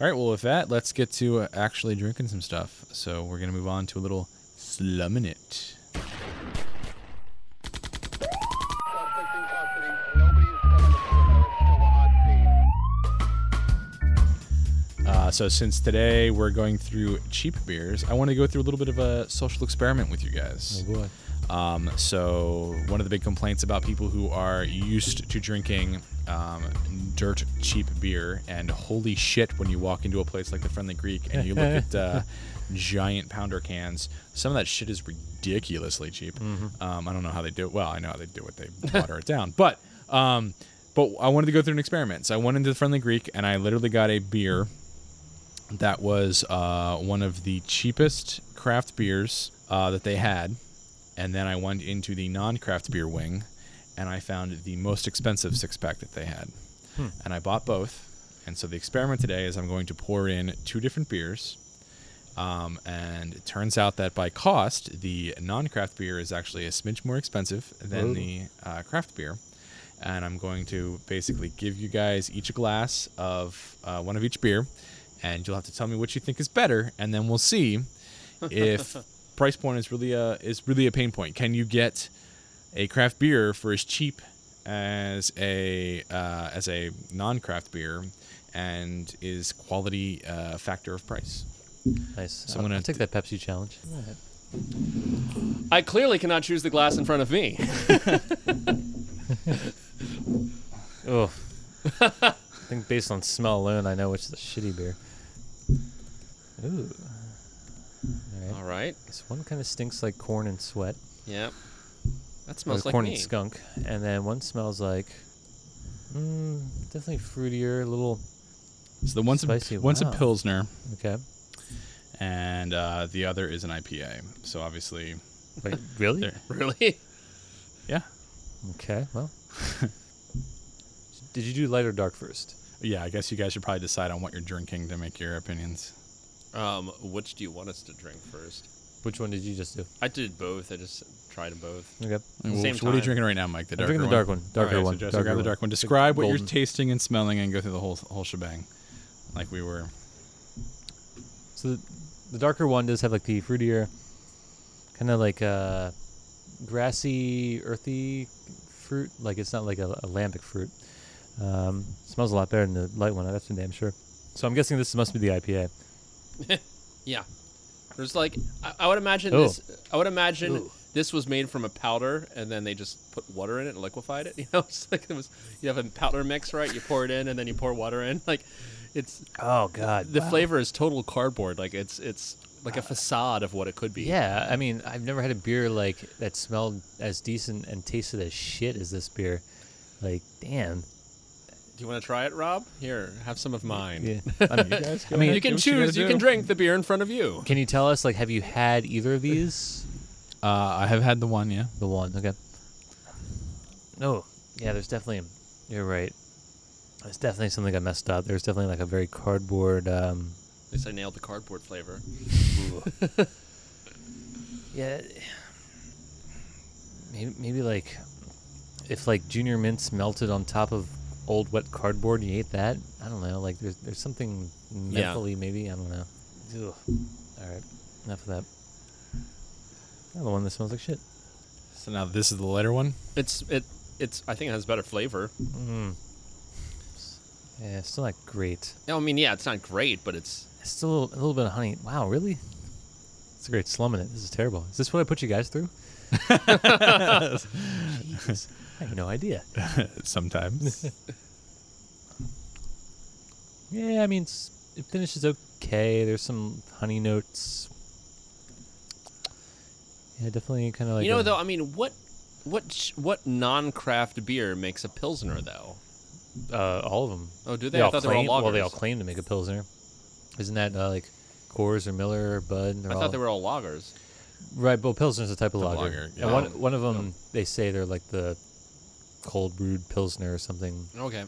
All right, well, with that, let's get to uh, actually drinking some stuff. So we're gonna move on to a little slumming it. Uh, so since today we're going through cheap beers, I want to go through a little bit of a social experiment with you guys. boy. Um, so one of the big complaints about people who are used to drinking um, dirt cheap beer, and holy shit, when you walk into a place like the Friendly Greek and you look at uh, giant pounder cans, some of that shit is ridiculously cheap. Um, I don't know how they do it. Well, I know how they do it. They water it down, but um, but I wanted to go through an experiment. So I went into the Friendly Greek and I literally got a beer that was uh, one of the cheapest craft beers uh, that they had. And then I went into the non craft beer wing and I found the most expensive six pack that they had. And I bought both. And so the experiment today is I'm going to pour in two different beers. Um, and it turns out that by cost, the non craft beer is actually a smidge more expensive than Ooh. the uh, craft beer. And I'm going to basically give you guys each a glass of uh, one of each beer. And you'll have to tell me what you think is better. And then we'll see if price point is really a is really a pain point. Can you get a craft beer for as cheap as a uh, as a non-craft beer, and is quality uh, factor of price? Nice. So I'll, I'm gonna I'll take that Pepsi challenge. I clearly cannot choose the glass in front of me. Oh. I think based on smell alone, I know which is the shitty beer. Ooh. All right. All right. This one kind of stinks like corn and sweat. Yeah. That smells like corn me. and skunk. And then one smells like, mm, definitely fruitier, a little. So the one's Spicy, a, one's wow. a pilsner, Okay. and uh, the other is an IPA. So obviously, Wait, really? Really? Yeah, Okay. Well. Did you do light or dark first? yeah. I guess you guys should probably decide on what you're drinking to make your opinions. Um, which do you want us to drink first? Which one did you just do? I did both. I just tried them both. Okay. Well, Same so what are you time. drinking right now, Mike? The I'm darker drinking the dark one. All Darker right, one. So Jesse, darker grab the one. dark one. Describe what you're tasting and smelling, and go through the whole whole shebang, like we were. So the, the darker one does have like the fruitier, kind of like uh, grassy, earthy fruit. Like it's not like a, a lambic fruit. Um, smells a lot better than the light one. That's for damn sure. So I'm guessing this must be the IPA. Yeah. There's like I, I would imagine Ooh. this. I would imagine Ooh. this was made from a powder, and then they just put water in it and liquefied it. You know, it's like it was. You have a powder mix, right? You pour it in, and then you pour water in. Like, it's Oh God. the flavor is total cardboard. Like it's it's like a uh, facade of what it could be. Yeah, I mean, I've never had a beer like that smelled as decent and tasted as shit as this beer. Like, damn. Do you want to try it, Rob? Here, have some of mine. Yeah. I mean, guys I mean. You can Do what you choose. You can drink the beer in front of you. can you tell us, like, have you had either of these? Uh, I have had the one, yeah. The one, okay. No, yeah, there's definitely. You're right. There's definitely something I messed up. There's definitely like a very cardboard. Um, At least I nailed the cardboard flavor. yeah. Maybe, maybe like, if like junior mints melted on top of old wet cardboard and you ate that. I don't know. Like, there's there's something Yeah. mentally maybe. I don't know. Ugh. All right, enough of that. Another one that smells like shit. So now this is the lighter one. It's it. It's. I think it has better flavor. Mm. Yeah, it's still not great. No, I mean, yeah, it's not great, but it's. It's still a little, a little bit of honey. Wow, really? It's a great slum in it. This is terrible. Is this what I put you guys through? Jeez, I have no idea. Sometimes. Yeah, I mean, it finishes okay. There's some honey notes. Yeah, definitely kind of like. you know, a- though. I mean, what, what, what non-craft beer makes a pilsner, though? uh, all of them. Oh, do they? I all thought they were claim, all well, they all claim to make a pilsner. Isn't that uh, like Coors or Miller or Bud? They're I all, thought they were all lagers. Right, but Pilsner's a type of lager. lager, And yeah. one Oh. one of them, they say they're like the cold brewed Pilsner or something. Okay.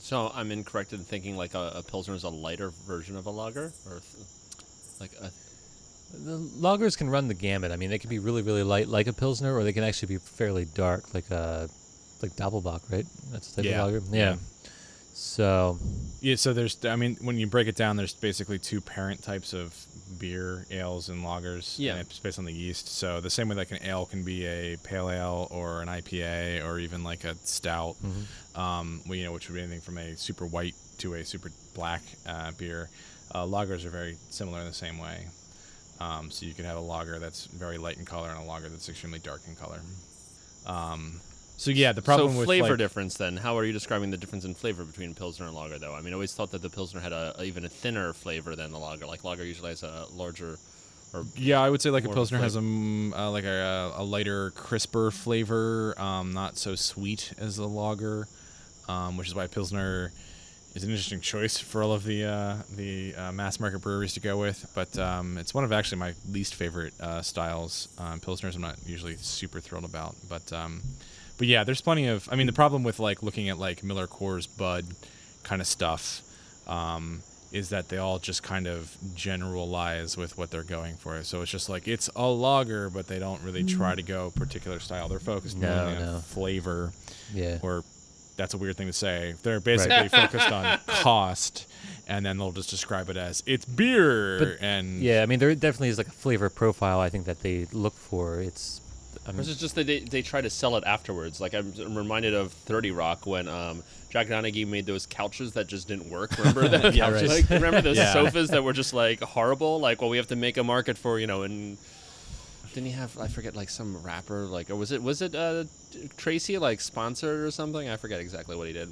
So I'm incorrect in thinking like a, a pilsner is a lighter version of a lager, or th- like a. The lagers can run the gamut. I mean, they can be really, really light, like a Pilsner, or they can actually be fairly dark, like a like Doppelbock, right? That's the type Yeah, of lager. yeah. Yeah. So, yeah, so there's, I mean, when you break it down, there's basically two parent types of beer, ales, and lagers. Yeah. And it's based on the yeast. So the same way like an ale can be a pale ale or an IPA or even like a stout, um, well, you know, which would be anything from a super white to a super black uh, beer. Uh, lagers are very similar in the same way. Um, so you can have a lager that's very light in color and a lager that's extremely dark in color. Um, so yeah, the problem so with flavor like, difference then. How are you describing the difference in flavor between pilsner and lager, though? I mean, I always thought that the pilsner had a, a- even a thinner flavor than the lager. Like lager usually has a larger. Or Yeah, I would say like a more of a pilsner has a uh, like a, a lighter, crisper flavor, um, not so sweet as the lager, um, which is why pilsner is an interesting choice for all of the uh, the uh, mass market breweries to go with. But um, it's one of actually my least favorite uh, styles. Um, pilsners, I'm not usually super thrilled about, but um, but yeah, there's plenty of. I mean, the problem with like looking at like Miller Coors Bud kind of stuff. Um, is that they all just kind of generalize with what they're going for. So it's just like it's a lager, but they don't really try to go particular style. They're focused No, mainly no. on flavor, yeah. or that's a weird thing to say. They're basically focused on cost, and then they'll just describe it as it's beer. But- and Yeah, I mean, there definitely is like a flavor profile I think that they look for. It's. I Or mean, is it just that they, they try to sell it afterwards? Like I'm, I'm reminded of 30 Rock when um, Jack Donaghy made those couches that just didn't work. Remember that? Yeah, right. Like, remember those Yeah. sofas that were just like horrible? Like, well, we have to make a market for you know. And didn't he have? I forget, like some rapper, like or was it was it uh, Tracy like sponsored or something? I forget exactly what he did.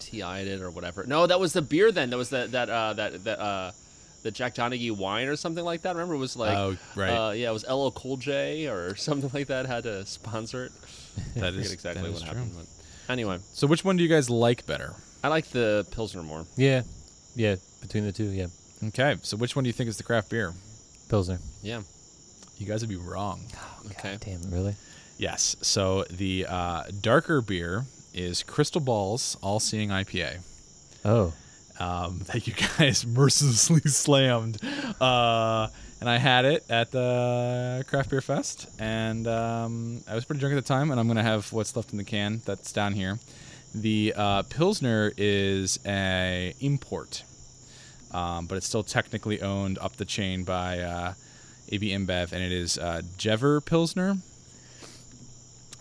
Ti did it or whatever. No, that was the beer. Then that was that that uh, that that uh, the Jack Donaghy wine or something like that. Remember, it was like Oh, right. uh, yeah, it was LL Cool J or something like that had to sponsor it. that I is exactly that what is true. happened. But anyway, So which one do you guys like better? I like the Pilsner more. yeah, yeah. Between the two, yeah. Okay, so which one do you think is the craft beer? Pilsner. Yeah. You guys would be wrong. Okay. Damn, really? Yes. So the uh, darker beer is Crystal Balls All Seeing IPA. Oh, um, that you guys mercilessly slammed. Uh, and I had it at the Craft Beer Fest, and um, I was pretty drunk at the time. And I'm gonna have what's left in the can that's down here. The uh, Pilsner is a import, um, but it's still technically owned up the chain by uh, AB InBev, and it is uh, Jever Pilsner.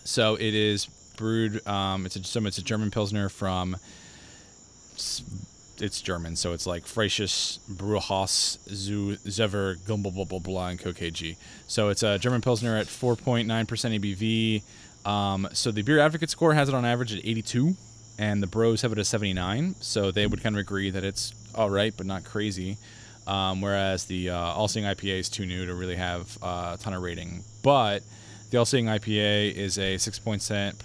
So it is brewed. Um, it's a so it's a German Pilsner from it's German, so it's like Friesisches Brauhaus zu Zever blah blah blah blah and KG. So it's a German Pilsner at 4.9% ABV. Um, so the Beer Advocate score has it on average at 82, and the Bros have it at 79. So they would kind of agree that it's all right, but not crazy. Um, whereas the uh, All Seeing IPA is too new to really have uh, a ton of rating. But the All Seeing IPA is a 6.8%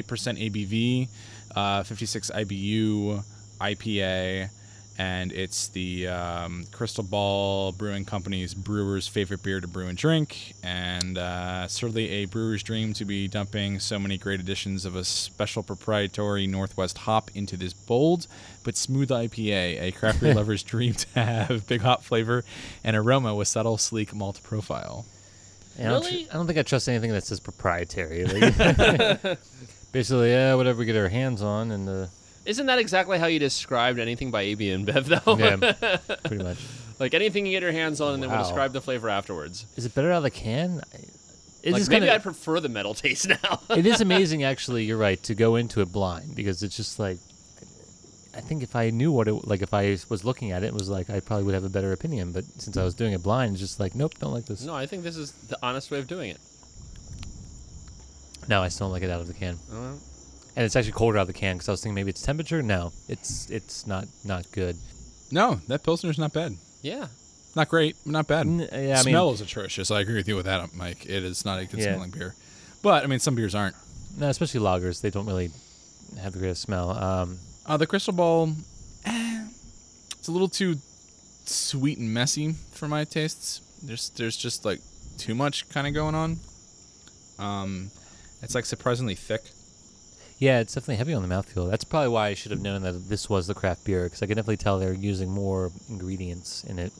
ABV, uh, 56 IBU IPA, and it's the um, Crystal Ball Brewing Company's brewer's favorite beer to brew and drink, and uh, certainly a brewer's dream to be dumping so many great additions of a special proprietary Northwest hop into this bold but smooth IPA, a craft beer lover's dream to have big hop flavor and aroma with subtle, sleek malt profile. And I don't tr- Really? I don't think I trust anything that says proprietary. Like, basically, yeah, whatever we get our hands on, and uh, Isn't that exactly how you described anything by AB InBev, though? yeah, pretty much. like anything you get your hands on, and then we'll Wow. describe the flavor afterwards. Is it better out of the can? I- It's like just maybe kinda, I prefer the metal taste now. it is amazing, actually. You're right to go into it blind because it's just like. I think if I knew what it like, if I was looking at it, it was like I probably would have a better opinion. But since I was doing it blind, it's just like, nope, don't like this. no, I think this is the honest way of doing it. No, I still don't like it out of the can. Uh, And it's actually colder out of the can because I was thinking maybe it's temperature. No, it's it's not not good. No, that Pilsner's not bad. yeah. Not great, not bad. N- yeah, I Smell mean, is atrocious. I agree with you with that, Mike. It is not a good Yeah. smelling beer. But I mean, some beers aren't. no, especially lagers, they don't really have the greatest smell. Um, Uh, the Crystal Ball, eh, it's a little too sweet and messy for my tastes. There's there's just like too much kind of going on. Um, it's like surprisingly thick. Yeah, it's definitely heavy on the mouthfeel. That's probably why I should have known that this was the craft beer because I can definitely tell they're using more ingredients in it,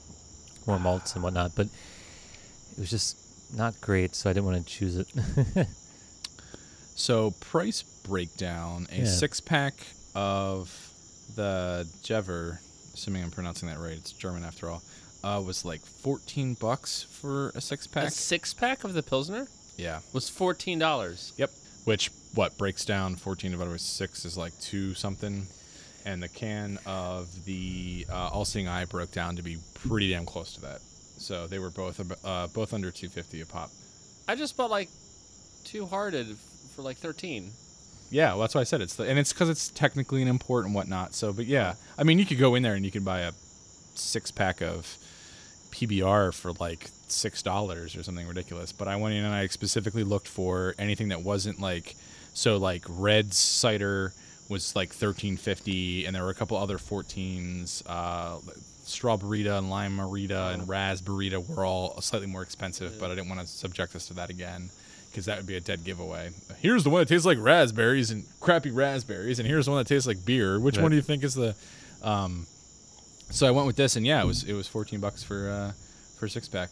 more malts and whatnot. But it was just not great, so I didn't want to choose it. So price breakdown: a Yeah. six pack of the Jever, assuming I'm pronouncing that right. It's German after all. Uh, was like 14 bucks for a six A pack. six pack of the Pilsner Yeah. was fourteen dollars. Yep. Which what breaks down 14 divided by six is like two something, and the can of the uh, All Seeing Eye broke down to be pretty damn close to that. So they were both uh, both under 250 a pop. I just bought like two hearted for like thirteen. Yeah, well, that's why I said it's the, and it's because it's technically an import and whatnot. So, but yeah, I mean, you could go in there and you could buy a six pack of PBR for like six dollars or something ridiculous. But I went in and I specifically looked for anything that wasn't like so like red cider was like thirteen fifty, and there were a couple other fourteens. Uh, Straw-Ber-Rita and Lime-A-Rita and Raz-Ber-Rita were all slightly more expensive, but I didn't want to subject us to that again because that would be a dead giveaway. Here's the one that tastes like raspberries and crappy raspberries, and here's the one that tastes like beer. Which Right. one do you think is the? Um, so I went with this, and yeah, it was it was 14 bucks for uh, for a six pack.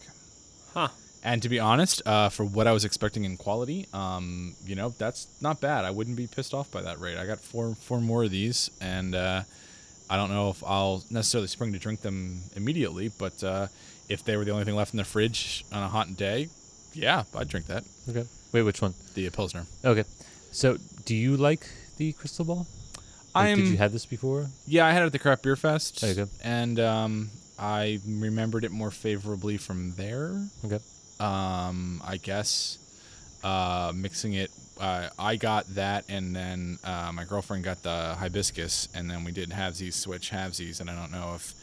Huh. And to be honest, uh, for what I was expecting in quality, um, you know, that's not bad. I wouldn't be pissed off by that rate. I got four four more of these, and uh, I don't know if I'll necessarily spring to drink them immediately, but uh, if they were the only thing left in the fridge on a hot day, yeah, I'd drink that. okay. Wait, which one? The Pilsner. Okay. So, do you like the Crystal Ball? I'm did you have this before? yeah, I had it at the Craft Beer Fest, There you go. and um, I remembered it more favorably from there. Okay. um, I guess uh, mixing it. Uh, I got that, and then uh, my girlfriend got the hibiscus, and then we did halvesies switch halvesies, and I don't know if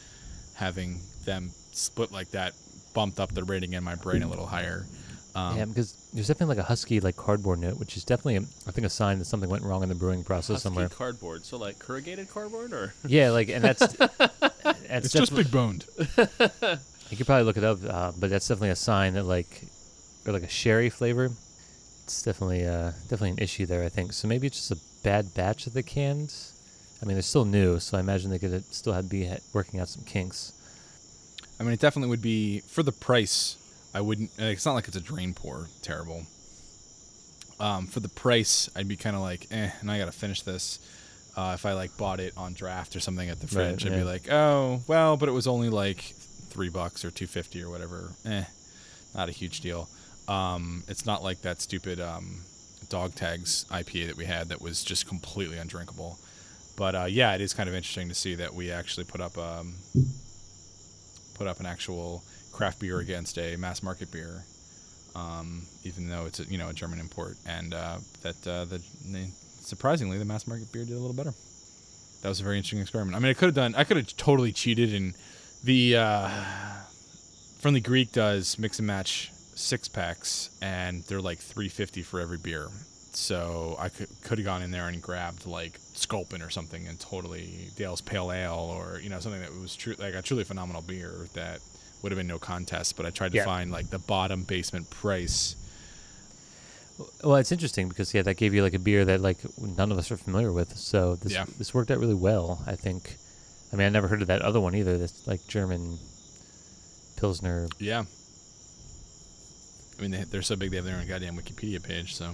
having them split like that bumped up the rating in my brain a little higher. Um, yeah, because there's definitely like a husky like cardboard note, which is definitely a, I think a sign that something went wrong in the brewing process Husky somewhere. cardboard. So like corrugated cardboard or yeah, like and that's that's it's just big boned. You could probably look it up, uh, but that's definitely a sign that like, or like a sherry flavor. It's definitely uh, definitely an issue there. I think so. Maybe it's just a bad batch of the cans. I mean, they're still new, so I imagine they could uh, still have be working out some kinks. I mean, it definitely would be for the price. I wouldn't. uh, It's not like it's a drain pour. Terrible. Um, for the price, I'd be kind of like, eh, and I gotta finish this. Uh, if I like bought it on draft or something at the Right, fridge, I'd yeah. be like, oh, well, but it was only like three bucks or two fifty or whatever. Eh, not a huge deal. Um, it's not like that stupid um, dog tags IPA that we had that was just completely undrinkable. But uh, yeah, it is kind of interesting to see that we actually put up um, put up an actual craft beer against a mass market beer, um, even though it's a, you know a German import, and uh, that uh, the, surprisingly the mass market beer did a little better. That was a very interesting experiment. I mean, I could have done, I could have totally cheated and The uh, Friendly Greek does mix and match six packs, and they're like three fifty for every beer. So I could could have gone in there and grabbed like Sculpin or something, and totally Dale's Pale Ale, or you know something that was true like a truly phenomenal beer that would have been no contest. But I tried to Yeah. find like the bottom basement price. Well, it's interesting because yeah, that gave you like a beer that like none of us are familiar with. So this Yeah. this worked out really well. I think. I mean, I never heard of that other one either. This like German pilsner. Yeah. I mean, they, they're so big they have their own goddamn Wikipedia page. So,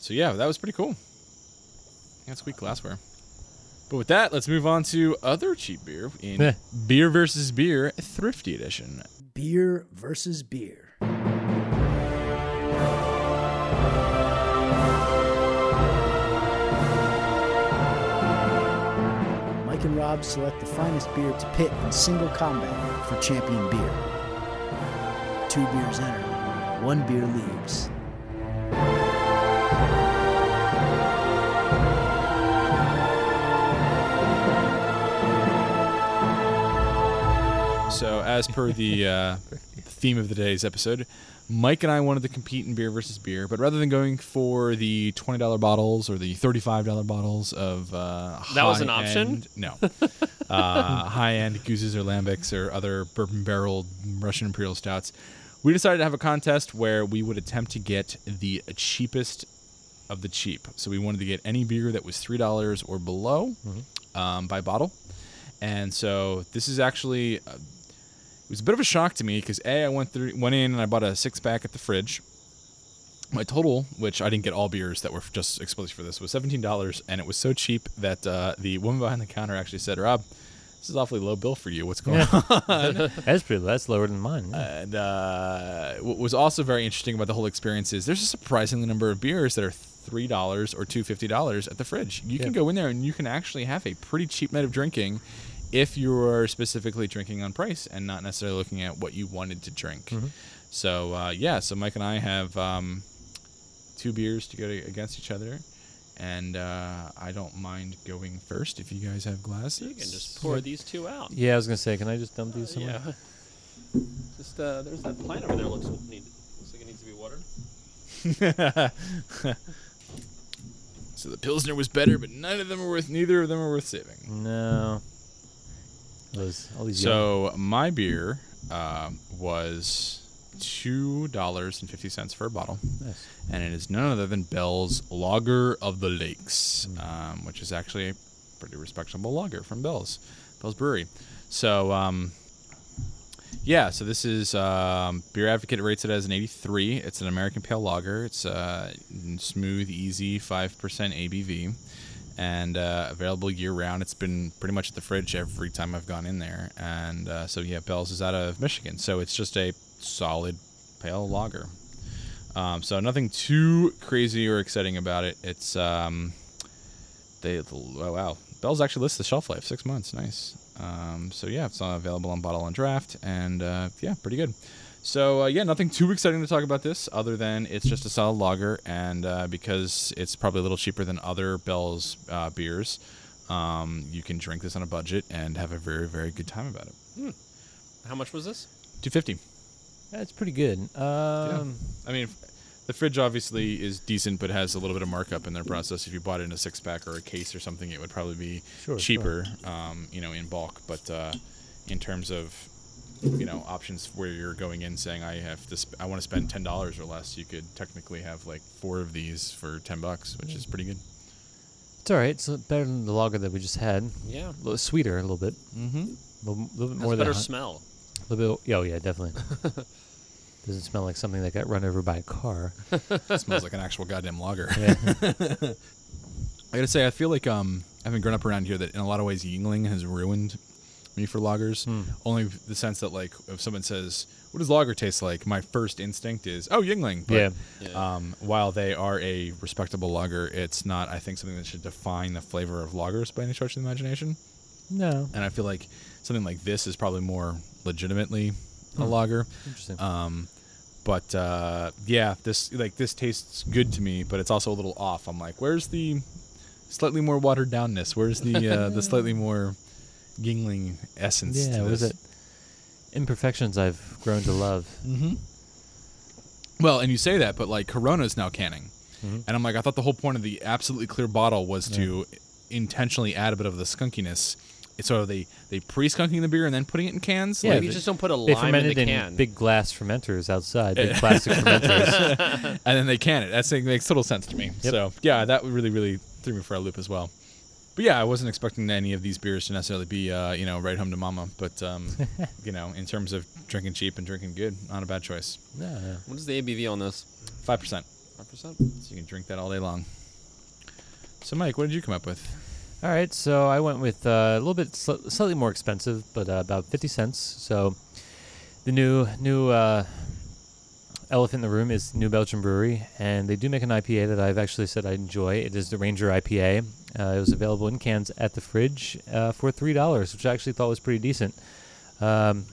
so yeah, that was pretty cool. Yeah, sweet glassware. But with that, let's move on to other cheap beer in Yeah. Beer versus Beer Thrifty Edition. Beer versus beer. Mike and Rob select the finest beer to pit in single combat for champion beer. Two beers enter, one beer leaves. As per the uh, theme of the day's episode, Mike and I wanted to compete in beer versus beer, but rather than going for the twenty dollar bottles or the thirty five dollar bottles of uh, That was an option? high-end- no, uh, high end gueuzes or lambics or other bourbon barreled Russian imperial stouts, we decided to have a contest where we would attempt to get the cheapest of the cheap. So we wanted to get any beer that was three dollars or below um, by bottle, and so this is actually. Uh, it was a bit of a shock to me because a I went through went in and I bought a six pack at the fridge. My total, which I didn't get all beers that were just explicitly for this, was seventeen dollars, and it was so cheap that uh, the woman behind the counter actually said, "Rob, this is awfully low bill for you. What's going on?" That's pretty. That's lower than mine. yeah. And uh, what was also very interesting about the whole experience is there's a surprising number of beers that are three dollars or two fifty dollars at the fridge. You can go in there and you can actually have a pretty cheap night of drinking if you're specifically drinking on price and not necessarily looking at what you wanted to drink. So uh, yeah, so Mike and I have um, two beers to go to, against each other. And uh, I don't mind going first if you guys have glasses. You can just pour these two out. yeah, I was gonna say, can I just dump these somewhere? Yeah. Just uh, there's that plant over there. Looks need, looks like it needs to be watered. So the Pilsner was better, but none of them are worth. Neither of them are worth saving. No. Those all these. young- So my beer uh, was two dollars and fifty cents for a bottle, Nice. and it is none other than Bell's Lager of the Lakes, um, which is actually a pretty respectable lager from Bell's, Bell's Brewery. So um, yeah, so this is um, Beer Advocate rates it as an 83. It's an American Pale Lager. It's uh, smooth, easy, five percent ABV, and uh, available year round. It's been pretty much at the fridge every time I've gone in there. And uh, so yeah, Bell's is out of Michigan, so it's just a solid pale lager. Um, so nothing too crazy or exciting about it. It's um, they oh wow, Bell's actually lists the shelf life six months. Nice. Um, so yeah, it's available on bottle and draft, and uh, yeah, pretty good. So uh, yeah, nothing too exciting to talk about this, other than it's just a solid lager, and uh, because it's probably a little cheaper than other Bell's uh, beers, um, you can drink this on a budget and have a very very good time about it. How much was this? Two fifty. That's pretty good. Um, I mean, the fridge obviously is decent, but has a little bit of markup in their process. If you bought it in a six pack or a case or something, it would probably be Sure, cheaper, Um, you know, in bulk. But uh, in terms of you know options where you're going in saying I have to, sp- I want to spend ten dollars or less, you could technically have like four of these for ten bucks, which is pretty good. It's all right. It's better than the lager that we just had. Yeah. A little sweeter, a little bit. Mm-hmm. A little, little bit Has more a than better smell. A little bit. Oh yeah, definitely. Doesn't smell like something that got run over by a car. smells like an actual goddamn lager. Yeah. I gotta say, I feel like um, having grown up around here, that in a lot of ways Yuengling has ruined me for lagers. Hmm. Only the sense that like if someone says, "What does lager taste like?" My first instinct is, "Oh, Yuengling." But, Yeah. Yeah. Um, while they are a respectable lager, it's not. I think something that should define the flavor of lagers by any stretch of the imagination. no. And I feel like something like this is probably more legitimately a Hmm. lager. Interesting. Um, but uh, yeah, this like this tastes good to me, but it's also a little off. I'm like, where's the slightly more watered downness? Where's the uh, the slightly more Yuengling essence? yeah. to Was it? imperfections I've grown to love. Well, and you say that, but like Corona's now canning, Mm-hmm. and I'm like, I thought the whole point of the absolutely clear bottle was to intentionally add a bit of the skunkiness. It's sort of they they pre-skunking the beer and then putting it in cans. Yeah, like, you just don't put a They lime in fermented the in, can. big glass fermenters outside, big plastic fermenters. and then they can it. That makes total sense to me. Yep. So yeah, that really really threw me for a loop as well. But yeah, I wasn't expecting any of these beers to necessarily be uh, you know right home to mama. But um, you know, in terms of drinking cheap and drinking good, not a bad choice. Yeah, yeah. What is the ABV on this? Five percent, Five percent. so you can drink that all day long. So Mike, what did you come up with? All right, so I went with uh, a little bit sli- slightly more expensive, but uh, about fifty cents. So the new new uh, elephant in the room is New Belgium Brewery, and they do make an IPA that I've actually said I enjoy. It is the Ranger IPA. Uh, it was available in cans at the fridge uh, for three dollars, which I actually thought was pretty decent. Um,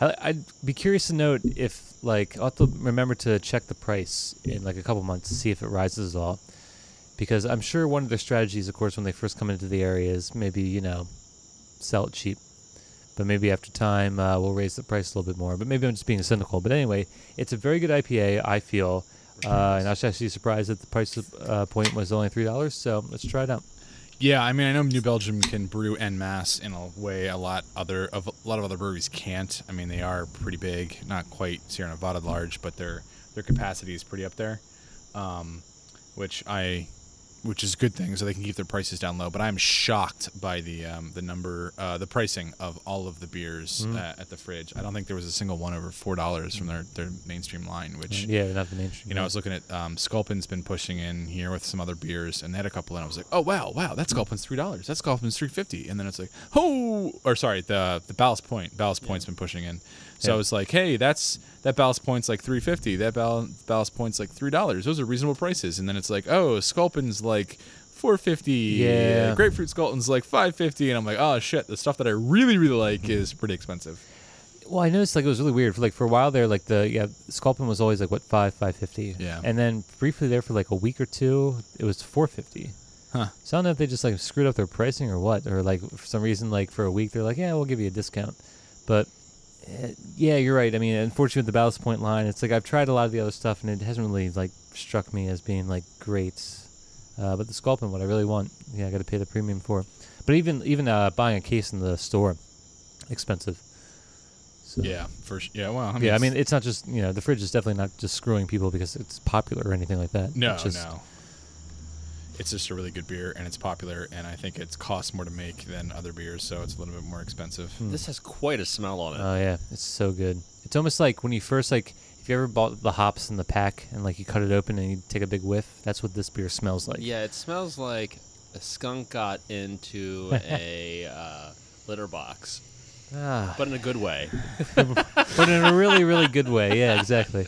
I, I'd be curious to note if, like, I'll have to remember to check the price in like a couple months to see if it rises at all because I'm sure one of their strategies, of course, when they first come into the area is maybe you know sell it cheap, but maybe after time uh, we'll raise the price a little bit more. But maybe I'm just being cynical. But anyway, it's a very good IPA, I feel, uh, and I was actually surprised that the price uh, point was only three dollars. So let's try it out. Yeah, I mean, I know New Belgium can brew en masse in a way a lot other of a lot of other breweries can't. I mean, they are pretty big, not quite Sierra Nevada large, but their their capacity is pretty up there, um, which I, which is a good thing, so they can keep their prices down low. But I'm shocked by the um, the number, uh, the pricing of all of the beers uh, at the fridge. I don't think there was a single one over four dollars from their their mainstream line, which Yeah, not the mainstream. you know, I was looking at um, Sculpin's been pushing in here with some other beers, and they had a couple, and I was like, oh wow, wow, that Sculpin's three dollars, that Sculpin's three fifty, and then it's like, oh, or sorry, the the Ballast Point, Ballast Point's been pushing in, so Yeah. I was like, hey, that's that Ballast Point's like three fifty, that Ball- Ballast Point's like three dollars, those are reasonable prices, and then it's like, oh, Sculpin's like. 450 Yeah. grapefruit sculpin's like 550 and i'm like oh shit the stuff that i really really like Mm-hmm. is pretty expensive Well, I noticed like it was really weird. For like for a while there, like the yeah, Sculpin was always like what five five fifty. Yeah. And then briefly there for like a week or two, it was four fifty. Huh. So I don't know if they just like screwed up their pricing or what, or like for some reason like for a week they're like yeah we'll give you a discount, but uh, yeah you're right. I mean unfortunately with the Ballast Point line, it's like I've tried a lot of the other stuff and it hasn't really like struck me as being like great. Uh, but the Sculpin, what I really want, yeah, I got to pay the premium for. But even even uh, buying a case in the store, expensive. So. yeah for sh- yeah well I mean, yeah, I mean, it's not just you know the fridge is definitely not just screwing people because it's popular or anything like that. No, it's just, no. It's just a really good beer, and it's popular, and I think it costs more to make than other beers, so it's a little bit more expensive. This has quite a smell on it. Oh yeah, it's so good. It's almost like when you first like if you ever bought the hops in the pack and like you cut it open and you take a big whiff. That's what this beer smells like. yeah, it smells like a skunk got into a uh, litter box, Ah, but in a good way. but in a really really good way. Yeah, exactly.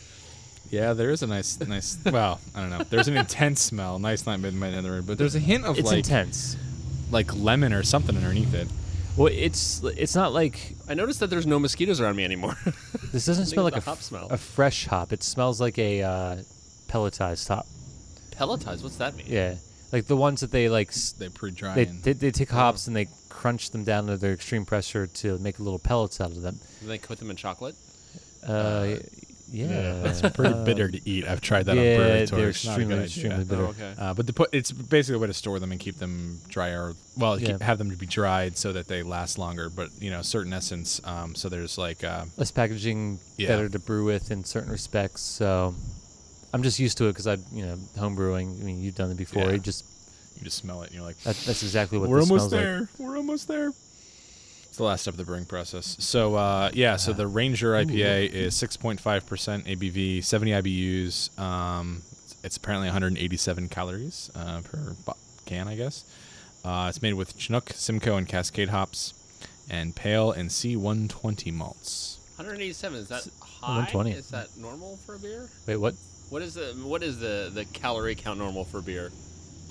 Yeah, there is a nice, nice. well, I don't know. There's an intense smell. Nice night, midnight, in the room, but there's a hint of It's like intense. like lemon or something underneath it. Well, it's it's not like I noticed that there's no mosquitoes around me anymore. this doesn't smell like a, hop smell. a fresh hop. It smells like a uh, pelletized hop. Pelletized, what's that mean? Yeah, like the ones that they like s- They pre-dry. they, they they take hops and they crunch them down to their extreme pressure to make little pellets out of them. Do they put them in chocolate? Uh, yeah, it's pretty bitter to eat. I've tried that yeah, on Brewery they're It's not a extremely good extremely bitter. Oh, okay. Uh, but to put, it's basically a way to store them and keep them drier. Well, keep, Yeah. have them to be dried so that they last longer. But you know, certain essence. Um, so there's like uh, Less packaging, Yeah. better to brew with in certain respects. So I'm just used to it because I, you know, home brewing. I mean, you've done it before. Yeah. You just you just smell it and you're like, that, that's exactly what we're this almost smells like. there. We're almost there. It's the last step of the brewing process. So uh, yeah, so the Ranger IPA is 6.5% ABV, 70 IBUs. Um, it's, it's apparently 187 calories uh, per bo- can, I guess. Uh, it's made with Chinook, Simcoe, and Cascade hops, and Pale and C120 malts. 187. Is that high? 120. Is that normal for a beer? Wait, what? What is the what is the the calorie count normal for beer?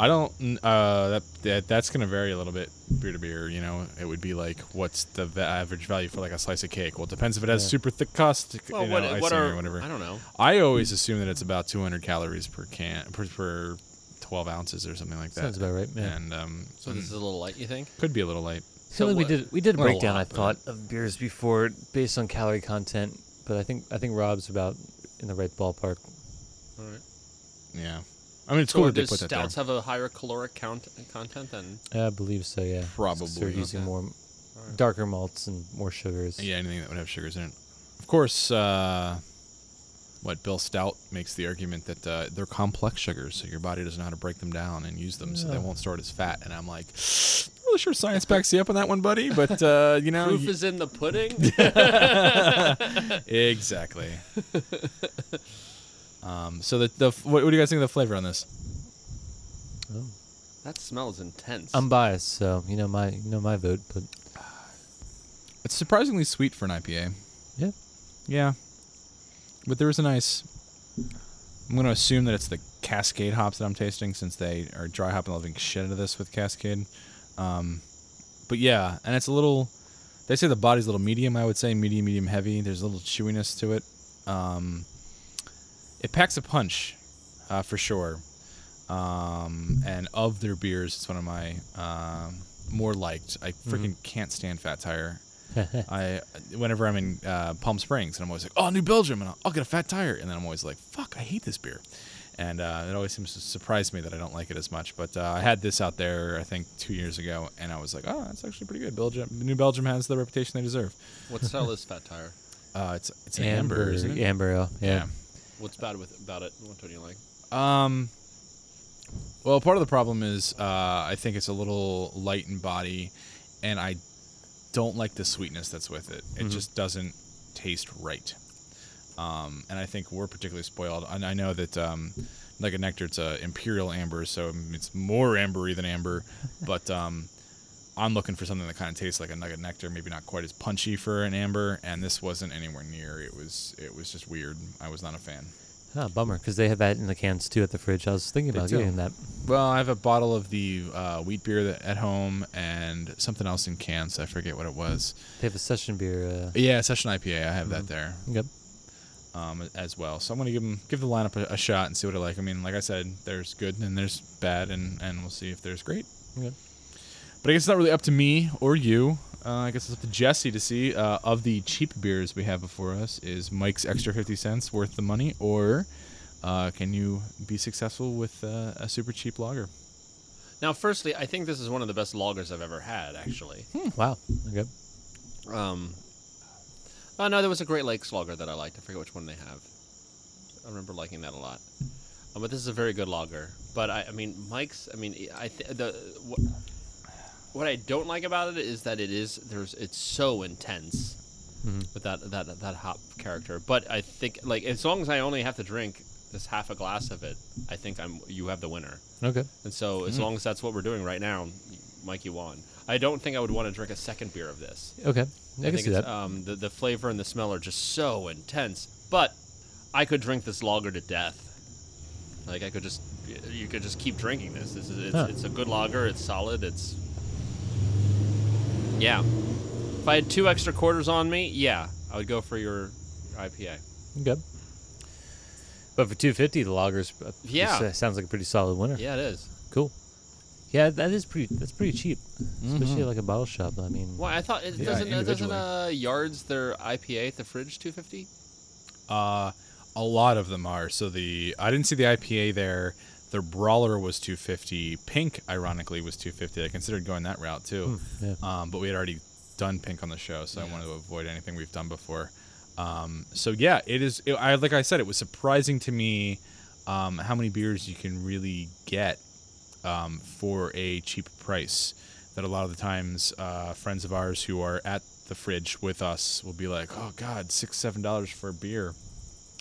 I don't. Uh, that, that that's gonna vary a little bit beer to beer. You know, it would be like, what's the va- average value for like a slice of cake? Well, it depends if it has Yeah. super thick crust, Well, you know, what, what are or whatever. I don't know. I always assume that it's about 200 calories per can per, per 12 ounces or something like that. Sounds about right. Yeah. And um, So this is a little light, you think? could be a little light. feel like we did we did a Not a breakdown. lot, I thought of beers before based on calorie content, but I think I think Rob's about in the right ballpark. All right. Yeah. I mean, it's So cool that they put that there. stouts have a higher caloric count content than? I believe so. Yeah, Probably, So they're using okay. more right. darker malts and more sugars. Yeah, anything that would have sugars in it. Of course, uh, what Bill Stout makes the argument that uh, they're complex sugars, so your body doesn't know how to break them down and use them, so they won't store it as fat. And I'm like, "I'm really sure science backs you up on that one, buddy. But uh, you know, Proof y- is in the pudding. exactly. um, so the the what, what do you guys think of the flavor on this? Oh. that smells intense. I'm biased, so you know my you know my vote, but It's surprisingly sweet for an IPA. yeah, Yeah, but there is a nice. I'm going to assume that it's the Cascade hops that I'm tasting, since they are dry hopping the living shit out of this with Cascade. Um, but yeah, and it's a little. They say the body's a little medium. I would say medium, medium heavy. There's a little chewiness to it. Um, it packs a punch, uh, for sure. Um, and of their beers, it's one of my um, more liked. I freaking can't stand Fat Tire. I whenever I'm in uh, Palm Springs and I'm always like, oh, New Belgium, and I'll, I'll get a fat tire, and then I'm always like, fuck, I hate this beer, and uh, it always seems to surprise me that I don't like it as much. But uh, I had this out there, I think, two years ago, and I was like, oh, that's actually pretty good. Belgium, New Belgium has the reputation they deserve. what style is Fat Tire? Uh, it's it's an amber, isn't it? amber ale. Yeah. What's bad with about it? What don't you like? Um. Well, part of the problem is uh, I think it's a little light in body, and I don't like the sweetness that's with it. It just doesn't taste right. Um, and I think we're particularly spoiled. And I know that um, like a nectar, it's a imperial amber, so it's more ambery than amber. but um, I'm looking for something that kind of tastes like a nugget nectar, maybe not quite as punchy for an amber. And this wasn't anywhere near. It was it was just weird. I was not a fan. Ah, bummer, because they have that in the cans too at the fridge. I was thinking about getting that. Well, I have a bottle of the uh, wheat beer that, at home and something else in cans. I forget what it was. They have a session beer. Uh, Yeah, Session IPA. I have that there yep. um, as well. So I'm gonna give them give the lineup a, a shot and see what I like. I mean, like I said, there's good and there's bad, and, and we'll see if there's great. Okay. But I guess it's not really up to me or you. Uh, I guess it's up to Jesse to see. Uh, of the cheap beers we have before us, is Mike's extra fifty cents worth the money, or uh, can you be successful with uh, a super cheap lager? Now, firstly, I think this is one of the best loggers I've ever had. Actually, Wow. Okay. um, oh no, there was a Great Lakes lager that I liked. I forget which one they have. I remember liking that a lot. Uh, but this is a very good lager. But I, I mean, Mike's. I mean, I th- the what, what I don't like about it is that it is there's it's so intense with that that that hop character. But I think like as long as I only have to drink this half a glass of it, I think I'm you have the winner. Okay. And so as long as that's what we're doing right now, Mikey won. I don't think I would want to drink a second beer of this. Okay. I, I, can think see it's, that. Um, the, the flavor and the smell are just so intense. But I could drink this lager to death. Like I could just, you could just keep drinking this. This is it's, Huh. it's a good lager. It's solid. It's yeah. If I had two extra quarters on me, yeah, I would go for your IPA. Good. But for 250, the lagers. uh, this, Yeah. uh, sounds like a pretty solid winner. Yeah, it is. Cool. Yeah, that is pretty. That's pretty cheap, Mm-hmm. especially at, like a bottle shop. I mean, Well, I thought it Yeah, doesn't uh, doesn't uh, Yards their IPA at the fridge 250. Uh, a lot of them are. So the I didn't see the IPA there. Their brawler was 250. Pink, ironically, was 250. I considered going that route too, yeah. um, but we had already done pink on the show, so I wanted to avoid anything we've done before. Um, so yeah, it is. It, I like I said, it was surprising to me um, how many beers you can really get um, for a cheap price. That a lot of the times, uh, friends of ours who are at the fridge with us will be like, "Oh God, six, seven dollars for a beer."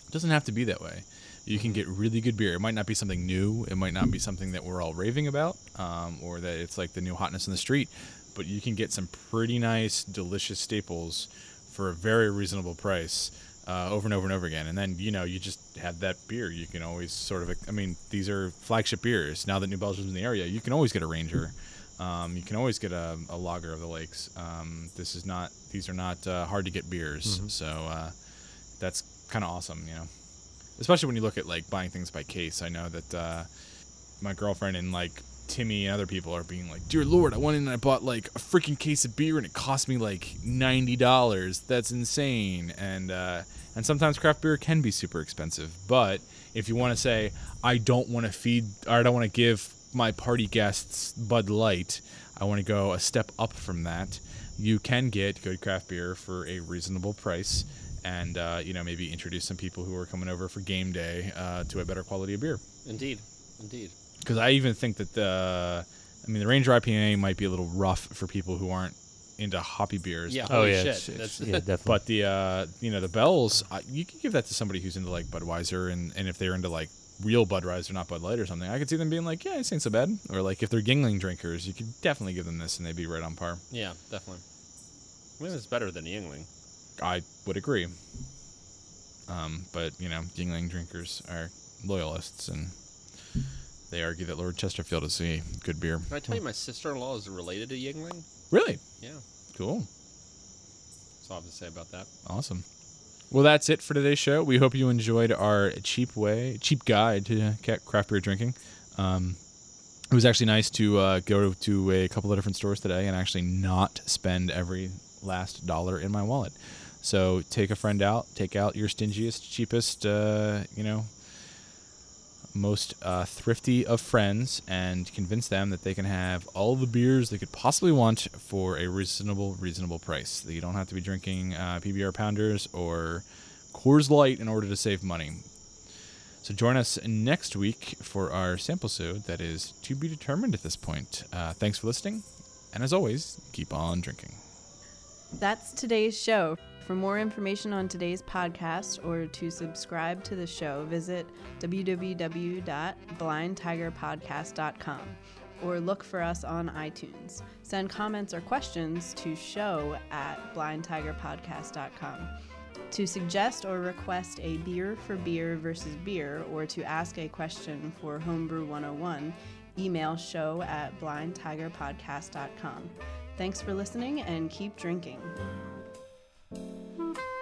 It doesn't have to be that way. You can get really good beer. It might not be something new. It might not be something that we're all raving about, um, or that it's like the new hotness in the street. But you can get some pretty nice, delicious staples for a very reasonable price uh, over and over and over again. And then you know you just have that beer. You can always sort of. I mean, these are flagship beers. Now that New Belgium's in the area, you can always get a Ranger. Um, you can always get a, a lager of the lakes. Um, this is not; these are not uh, hard to get beers. So uh, that's kind of awesome, you know. Especially when you look at like buying things by case. I know that uh, my girlfriend and like Timmy and other people are being like, "Dear Lord, I went in and I bought like a freaking case of beer and it cost me like ninety dollars. That's insane." And uh, and sometimes craft beer can be super expensive. But if you want to say, "I don't want to feed or I don't want to give my party guests Bud Light," I want to go a step up from that. You can get good craft beer for a reasonable price. And uh, you know maybe introduce some people who are coming over for game day uh, to a better quality of beer Indeed, indeed. because I even think that the, I mean, the Ranger IPA might be a little rough for people who aren't into hoppy beers. Yeah. Oh holy yeah, shit. it's- That's yeah, definitely. But the, uh, you know, the bells, I, you could give that to somebody who's into like Budweiser, and and if they're into like real Budweiser, not Bud Light or something, I could see them being like, yeah, this ain't so bad. Or like if they're Yuengling drinkers, you could definitely give them this, and they'd be right on par. yeah, definitely. I mean, it's better than Yuengling. I would agree. Um, but you know, Yuengling drinkers are loyalists, and they argue that Lord Chesterfield is a good beer. Can I tell you, my sister-in-law is related to Yuengling? Really Yeah. cool. That's all I have to say about that. Awesome. Well, that's it for today's show. We hope you enjoyed our cheap way, cheap guide to craft beer drinking. Um, it was actually nice to uh, go to a couple of different stores today and actually not spend every last dollar in my wallet. So take a friend out, take out your stingiest, cheapest, uh, you know, most uh, thrifty of friends, and convince them that they can have all the beers they could possibly want for a reasonable, reasonable price. That you don't have to be drinking uh, PBR pounders or Coors Light in order to save money. So join us next week for our sample sode that is to be determined at this point. Uh, thanks for listening, and as always, keep on drinking. That's today's show. For more information on today's podcast or to subscribe to the show, visit www.blindtigerpodcast.com or look for us on iTunes. Send comments or questions to show at blindtigerpodcast.com. To suggest or request a beer for beer versus beer or to ask a question for Homebrew 101, email show at blindtigerpodcast.com. Thanks for listening and keep drinking. Música